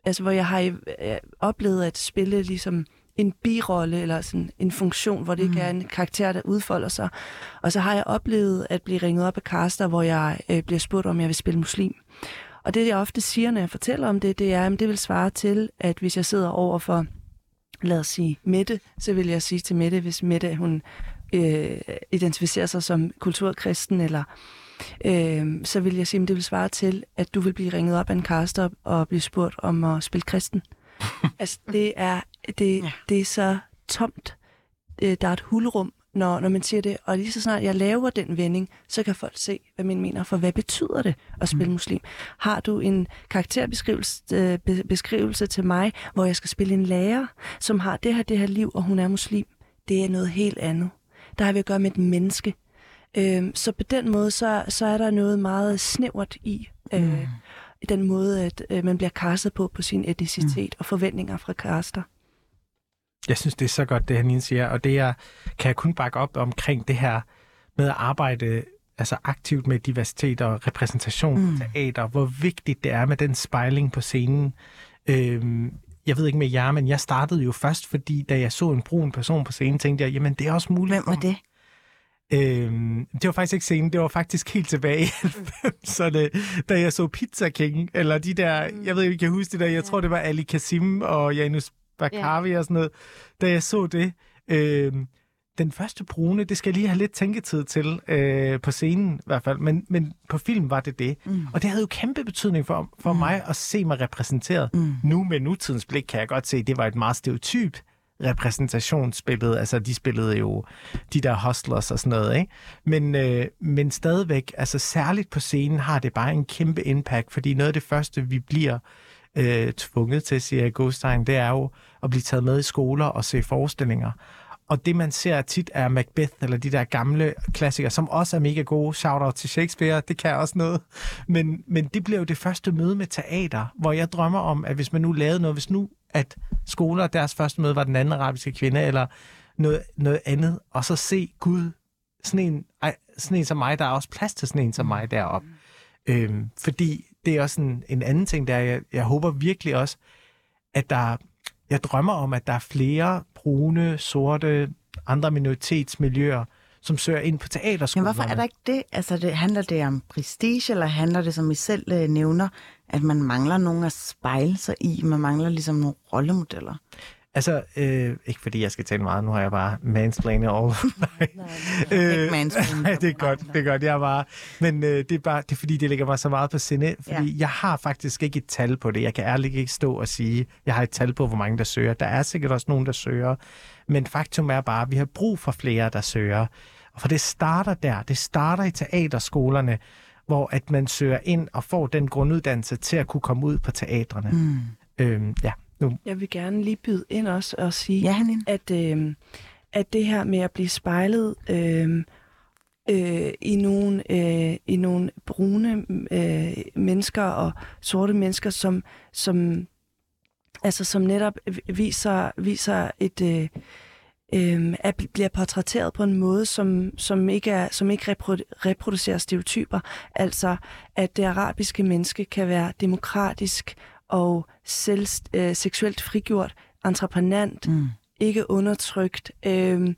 Speaker 2: altså hvor jeg har øh, oplevet at spille ligesom en birolle eller sådan en funktion, hvor det ikke er en karakter, der udfolder sig. Og så har jeg oplevet at blive ringet op af caster, hvor jeg øh, bliver spurgt, om jeg vil spille muslim. Og det, jeg ofte siger, når jeg fortæller om det, det er, at det vil svare til, at hvis jeg sidder over for, lad os sige, Mette, så vil jeg sige til Mette, hvis Mette, hun øh, identificerer sig som kulturkristen, eller øh, så vil jeg sige, at det vil svare til, at du vil blive ringet op af en caster og blive spurgt om at spille kristen. *laughs* altså, det er, det,
Speaker 1: Ja.
Speaker 2: det er så tomt. Øh, Der er et hulrum, når, når man siger det. Og lige så snart jeg laver den vending, så kan folk se, hvad man mener. For hvad betyder det at spille muslim? Har du en karakterbeskrivelse øh, be- beskrivelse til mig, hvor jeg skal spille en lærer, som har det her, det her liv, og hun er muslim? Det er noget helt andet. Der har vi at gøre med et menneske. Øhm, så på den måde, så, så er der noget meget snævert i øh, mm. den måde, at øh, man bliver castet på, på sin etnicitet mm. og forventninger fra caster.
Speaker 3: Jeg synes, det er så godt, det Hanine siger, og det er, kan jeg kun bakke op omkring det her med at arbejde altså aktivt med diversitet og repræsentation mm. teater, hvor vigtigt det er med den spejling på scenen. Øhm, jeg ved ikke med jer, men jeg startede jo først, fordi da jeg så en brun person på scenen, tænkte jeg, jamen det er også muligt.
Speaker 1: Hvem var det?
Speaker 3: Øhm, det var faktisk ikke scenen, det var faktisk helt tilbage i 90'erne, da jeg så Pizza King, eller de der, jeg ved ikke, om I kan huske det der, jeg tror det var Ali Kasim og Janus Bakavi og sådan noget, da jeg så det. Øhm, den første brune, det skal jeg lige have lidt tænketid til øh, på scenen i hvert fald, men, men på film var det det. Mm. Og det havde jo kæmpe betydning for, for mm. mig at se mig repræsenteret. Mm. Nu med nutidens blik kan jeg godt se, at det var et meget stereotyp repræsentationsbillede. Altså, de spillede jo de der hustlers og sådan noget, ikke? Men, øh, men stadigvæk, altså særligt på scenen, har det bare en kæmpe impact, fordi noget af det første, vi bliver øh, tvunget til, siger Godstein, det er jo at blive taget med i skoler og se forestillinger. Og det, man ser tit, er Macbeth, eller de der gamle klassikere, som også er mega gode. Shout-out til Shakespeare, det kan også noget. Men, men det bliver jo det første møde med teater, hvor jeg drømmer om, at hvis man nu lavede noget, hvis nu at skoler, deres første møde var den anden arabiske kvinde, eller noget, noget andet, og så se Gud, sådan en, ej, sådan en som mig, der er også plads til sådan en som mig deroppe. Øhm, fordi det er også en, en anden ting, der jeg, jeg håber virkelig også, at der, jeg drømmer om, at der er flere brune, sorte, andre minoritetsmiljøer, som søger ind på
Speaker 1: Men
Speaker 3: teaterskolerne.
Speaker 1: hvorfor er der ikke det? Altså, det, handler det om prestige, eller handler det, som I selv øh, nævner, at man mangler nogen at spejle sig i? Man mangler ligesom nogle rollemodeller.
Speaker 3: Altså, øh, ikke fordi jeg skal tale meget, nu har jeg bare mansplainet over. *laughs* Nej,
Speaker 1: Ikke mansplaining.
Speaker 3: Nej, det er godt, det er godt. Jeg er bare, men øh, det er bare, det er fordi, det ligger mig så meget på sinde, fordi ja. jeg har faktisk ikke et tal på det. Jeg kan ærligt ikke stå og sige, jeg har et tal på, hvor mange der søger. Der er sikkert også nogen, der søger, men faktum er bare, at vi har brug for flere, der søger. Og for det starter der, det starter i teaterskolerne, hvor at man søger ind og får den grunduddannelse til at kunne komme ud på teatrene. Mm. Øhm, ja, nu.
Speaker 2: Jeg vil gerne lige byde ind også og sige,
Speaker 1: Ja, Hanine.
Speaker 2: at, øh, at det her med at blive spejlet øh, øh, i, nogle, øh, i nogle brune øh, mennesker og sorte mennesker, som, som, altså, som netop viser, viser et... Øh, øh, bl- bliver portrætteret på en måde, som, som ikke, er, som ikke reprodu- reproducerer stereotyper. Altså, at det arabiske menneske kan være demokratisk og selv, øh, seksuelt frigjort, entreprenant,
Speaker 1: Mm.
Speaker 2: ikke undertrykt. Øh,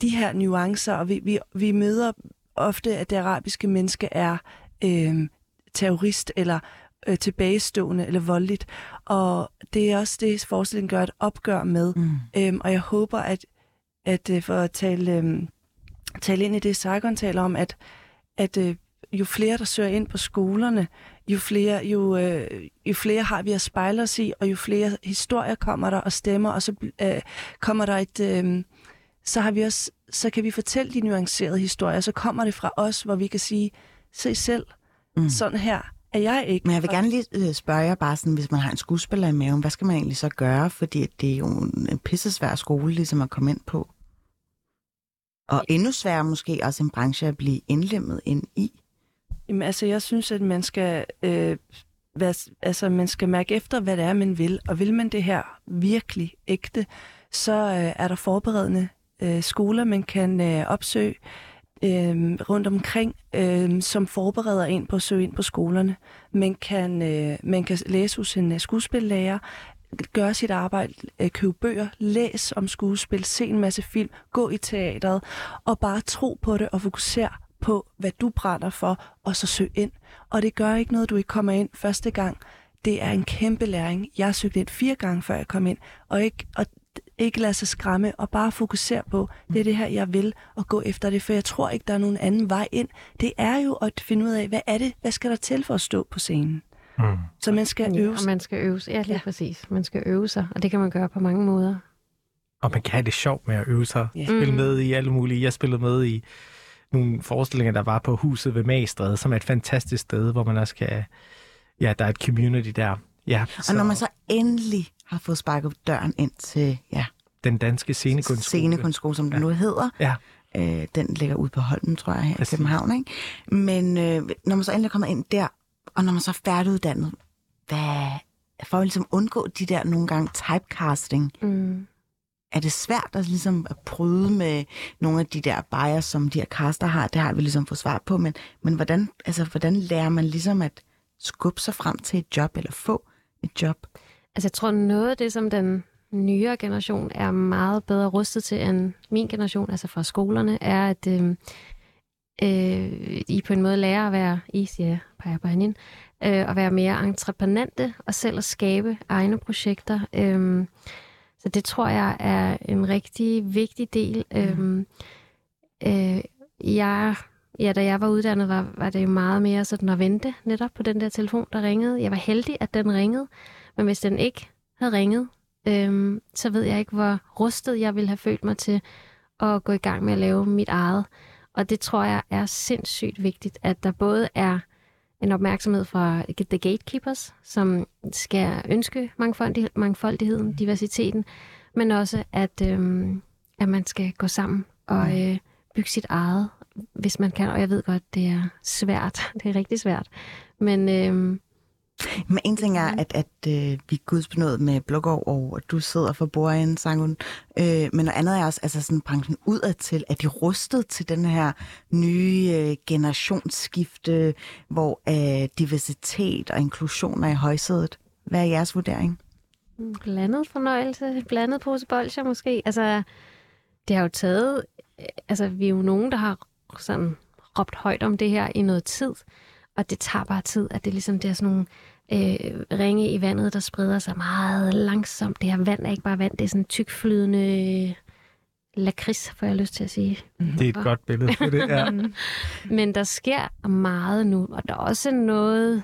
Speaker 2: de her nuancer, og vi, vi, vi møder ofte, at det arabiske menneske er øh, terrorist eller øh, tilbagestående eller voldeligt. Og det er også det, forestillingen gør et opgør med.
Speaker 1: Mm.
Speaker 2: Øhm, og jeg håber, at, at øh, for at tale, øhm, tale ind i det, Sargon taler om, at, at øh, jo flere, der søger ind på skolerne, jo flere, jo, øh, jo flere har vi at spejle os i, og jo flere historier kommer der og stemmer, og så øh, kommer der et... Øh, så, har vi også, så kan vi fortælle de nuancerede historier, så kommer det fra os, hvor vi kan sige, se selv, mm. sådan her er jeg ikke.
Speaker 1: Men jeg vil gerne lige øh, spørge jer bare sådan, hvis man har en skuespiller i maven, hvad skal man egentlig så gøre? Fordi det er jo en pissesvær skole ligesom at komme ind på. Og endnu sværere måske også en branche at blive indlemmet ind i.
Speaker 2: Jamen, altså, jeg synes, at man skal, øh, være, altså, man skal mærke efter, hvad det er, man vil. Og vil man det her virkelig ægte, så øh, er der forberedende øh, skoler, man kan øh, opsøge øh, rundt omkring, øh, som forbereder en på at søge ind på skolerne. Man kan, øh, man kan læse hos en øh, skuespillærer, gøre sit arbejde, øh, købe bøger, læs om skuespil, se en masse film, gå i teateret, og bare tro på det og fokusere på, hvad du brænder for, og så søg ind. Og det gør ikke noget, du ikke kommer ind første gang. Det er en kæmpe læring. Jeg søgte ind fire gange, før jeg kom ind, og, ikke, og ikke lade sig skræmme og bare fokusere på, det er det her, jeg vil, og gå efter det, for jeg tror ikke, der er nogen anden vej ind. Det er jo at finde ud af, hvad er det, hvad skal der til for at stå på scenen?
Speaker 3: Mm.
Speaker 2: Så man skal
Speaker 4: Ja,
Speaker 2: øve
Speaker 4: og
Speaker 2: sig.
Speaker 4: man skal øve sig. Ja, lige
Speaker 2: Ja.
Speaker 4: ja. præcis. Man skal øve sig, og det kan man gøre på mange måder.
Speaker 3: Og man kan have det sjovt med at øve sig.
Speaker 2: Ja.
Speaker 3: Spille
Speaker 4: Mm.
Speaker 3: med i alle mulige. Jeg spillede med i nogle forestillinger, der var på huset ved Magstræde, som er et fantastisk sted, hvor man også kan... Ja, der er et community der. Ja,
Speaker 1: Og når man så endelig har fået sparket døren ind til ja,
Speaker 3: Den danske scenekunstskole.
Speaker 1: scenekunstskole, som den nu hedder,
Speaker 3: Ja.
Speaker 1: øh, den ligger ude på Holmen, tror jeg, her
Speaker 3: Præcis.
Speaker 1: i København. Ikke? Men øh, når man så endelig er kommet ind der, og når man så er færdiguddannet, hvad, for at ligesom undgå de der nogle gange typecasting,
Speaker 4: Mm.
Speaker 1: er det svært at, ligesom at bryde med nogle af de der bias, som de her caster har? Det har vi ligesom fået svar på, men, men hvordan, altså, hvordan lærer man ligesom at skubbe sig frem til et job, eller få et job?
Speaker 4: Altså, jeg tror, noget af det, som den nyere generation er meget bedre rustet til end min generation, altså fra skolerne, er, at øh, øh, I på en måde lærer at være, I siger, peger på hende, øh, at være mere entreprenante og selv at skabe egne projekter. Øh, så det tror jeg er en rigtig vigtig del. Øh, øh, jeg, ja, da jeg var uddannet, var, var det meget mere sådan at vente netop på den der telefon, der ringede. Jeg var heldig, at den ringede, men hvis den ikke havde ringet, øhm, så ved jeg ikke, hvor rustet jeg ville have følt mig til at gå i gang med at lave mit eget. Og det tror jeg er sindssygt vigtigt, at der både er en opmærksomhed fra The Gatekeepers, som skal ønske mangfoldig, mangfoldigheden, diversiteten, men også at, øhm, at man skal gå sammen og øh, bygge sit eget, hvis man kan. Og jeg ved godt, det er svært. *laughs* Det er rigtig svært. Men øhm,
Speaker 1: Men en ting er, at, at øh, vi er gudsbenået med Blågård, og at du sidder for bordenden, Sangun. Øh, men noget andet er også, altså sådan branchen udad til, at de rustet til den her nye øh, generationsskifte, hvor øh, diversitet og inklusion er i højsædet. Hvad er jeres vurdering?
Speaker 4: Blandet fornøjelse, blandet pose bolcher måske. Altså, det har jo taget... Altså, vi er jo nogen, der har sådan råbt højt om det her i noget tid, og det tager bare tid, at det ligesom det er sådan nogle øh, ringe i vandet, der spreder sig meget langsomt. Det her vand er ikke bare vand, det er sådan tykflydende lakrids, får jeg lyst til at sige.
Speaker 3: Det er et godt billede *laughs* på det. Ja.
Speaker 4: Men der sker meget nu, og der er også noget,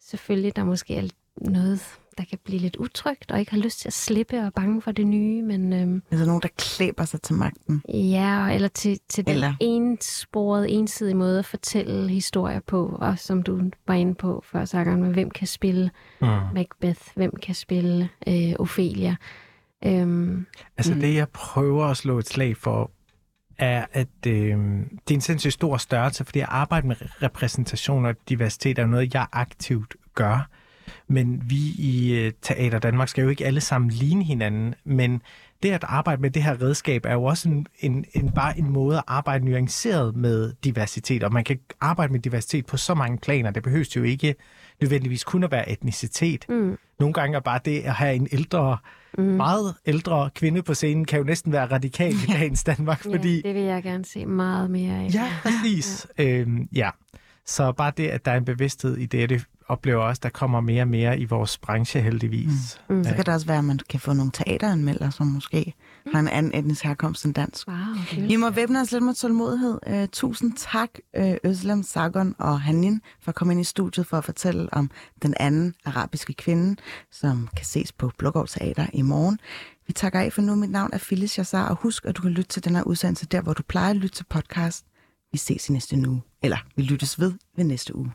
Speaker 4: selvfølgelig, der måske er noget, der kan blive lidt utrygt, og ikke har lyst til at slippe og er bange for det nye, men øhm,
Speaker 1: Altså nogen, der klæber sig til magten.
Speaker 4: ja, eller til, til den
Speaker 1: Eller-
Speaker 4: eller... ensporede, ensidige måde at fortælle historier på, og som du var inde på før, Sagan, med hvem kan spille
Speaker 3: Mm.
Speaker 4: Macbeth, hvem kan spille øh, Ophelia. Øhm,
Speaker 3: Altså det, jeg prøver at slå et slag for, er, at øh, det er en sindssygt stor størrelse, fordi at arbejde med repræsentation og diversitet er noget, jeg aktivt gør. Men vi i øh, Teater Danmark skal jo ikke alle sammen ligne hinanden, men det at arbejde med det her redskab er jo også en, en, en, bare en måde at arbejde nuanceret med diversitet, og man kan arbejde med diversitet på så mange planer. Det behøves jo ikke nødvendigvis kun at være etnicitet.
Speaker 4: mm,
Speaker 3: Nogle gange er bare det at have en ældre,
Speaker 4: mm.
Speaker 3: meget ældre kvinde på scenen, kan jo næsten være radikal i *laughs* dagens Danmark, fordi...
Speaker 4: Ja, det vil jeg gerne se meget mere af.
Speaker 3: Ja, præcis. *laughs* Øhm, ja. Så bare det, at der er en bevidsthed i det, det oplever også, der kommer mere og mere i vores branche heldigvis.
Speaker 4: Mm.
Speaker 1: Så kan det også være, at man kan få nogle teateranmelder, som måske har en anden etnisk herkomst end dansk.
Speaker 4: Wow,
Speaker 1: Vi må væbne os lidt med tålmodighed. Uh, tusind tak, uh, Özlem, Sargon og Hanin, for at komme ind i studiet for at fortælle om den anden arabiske kvinde, som kan ses på Blågård Teater i morgen. Vi takker af for nu. Mit navn er Phyllis Jassar, og husk, at du kan lytte til den her udsendelse der, hvor du plejer at lytte til podcast. Vi ses i næste uge. Eller vi lyttes ved ved næste uge.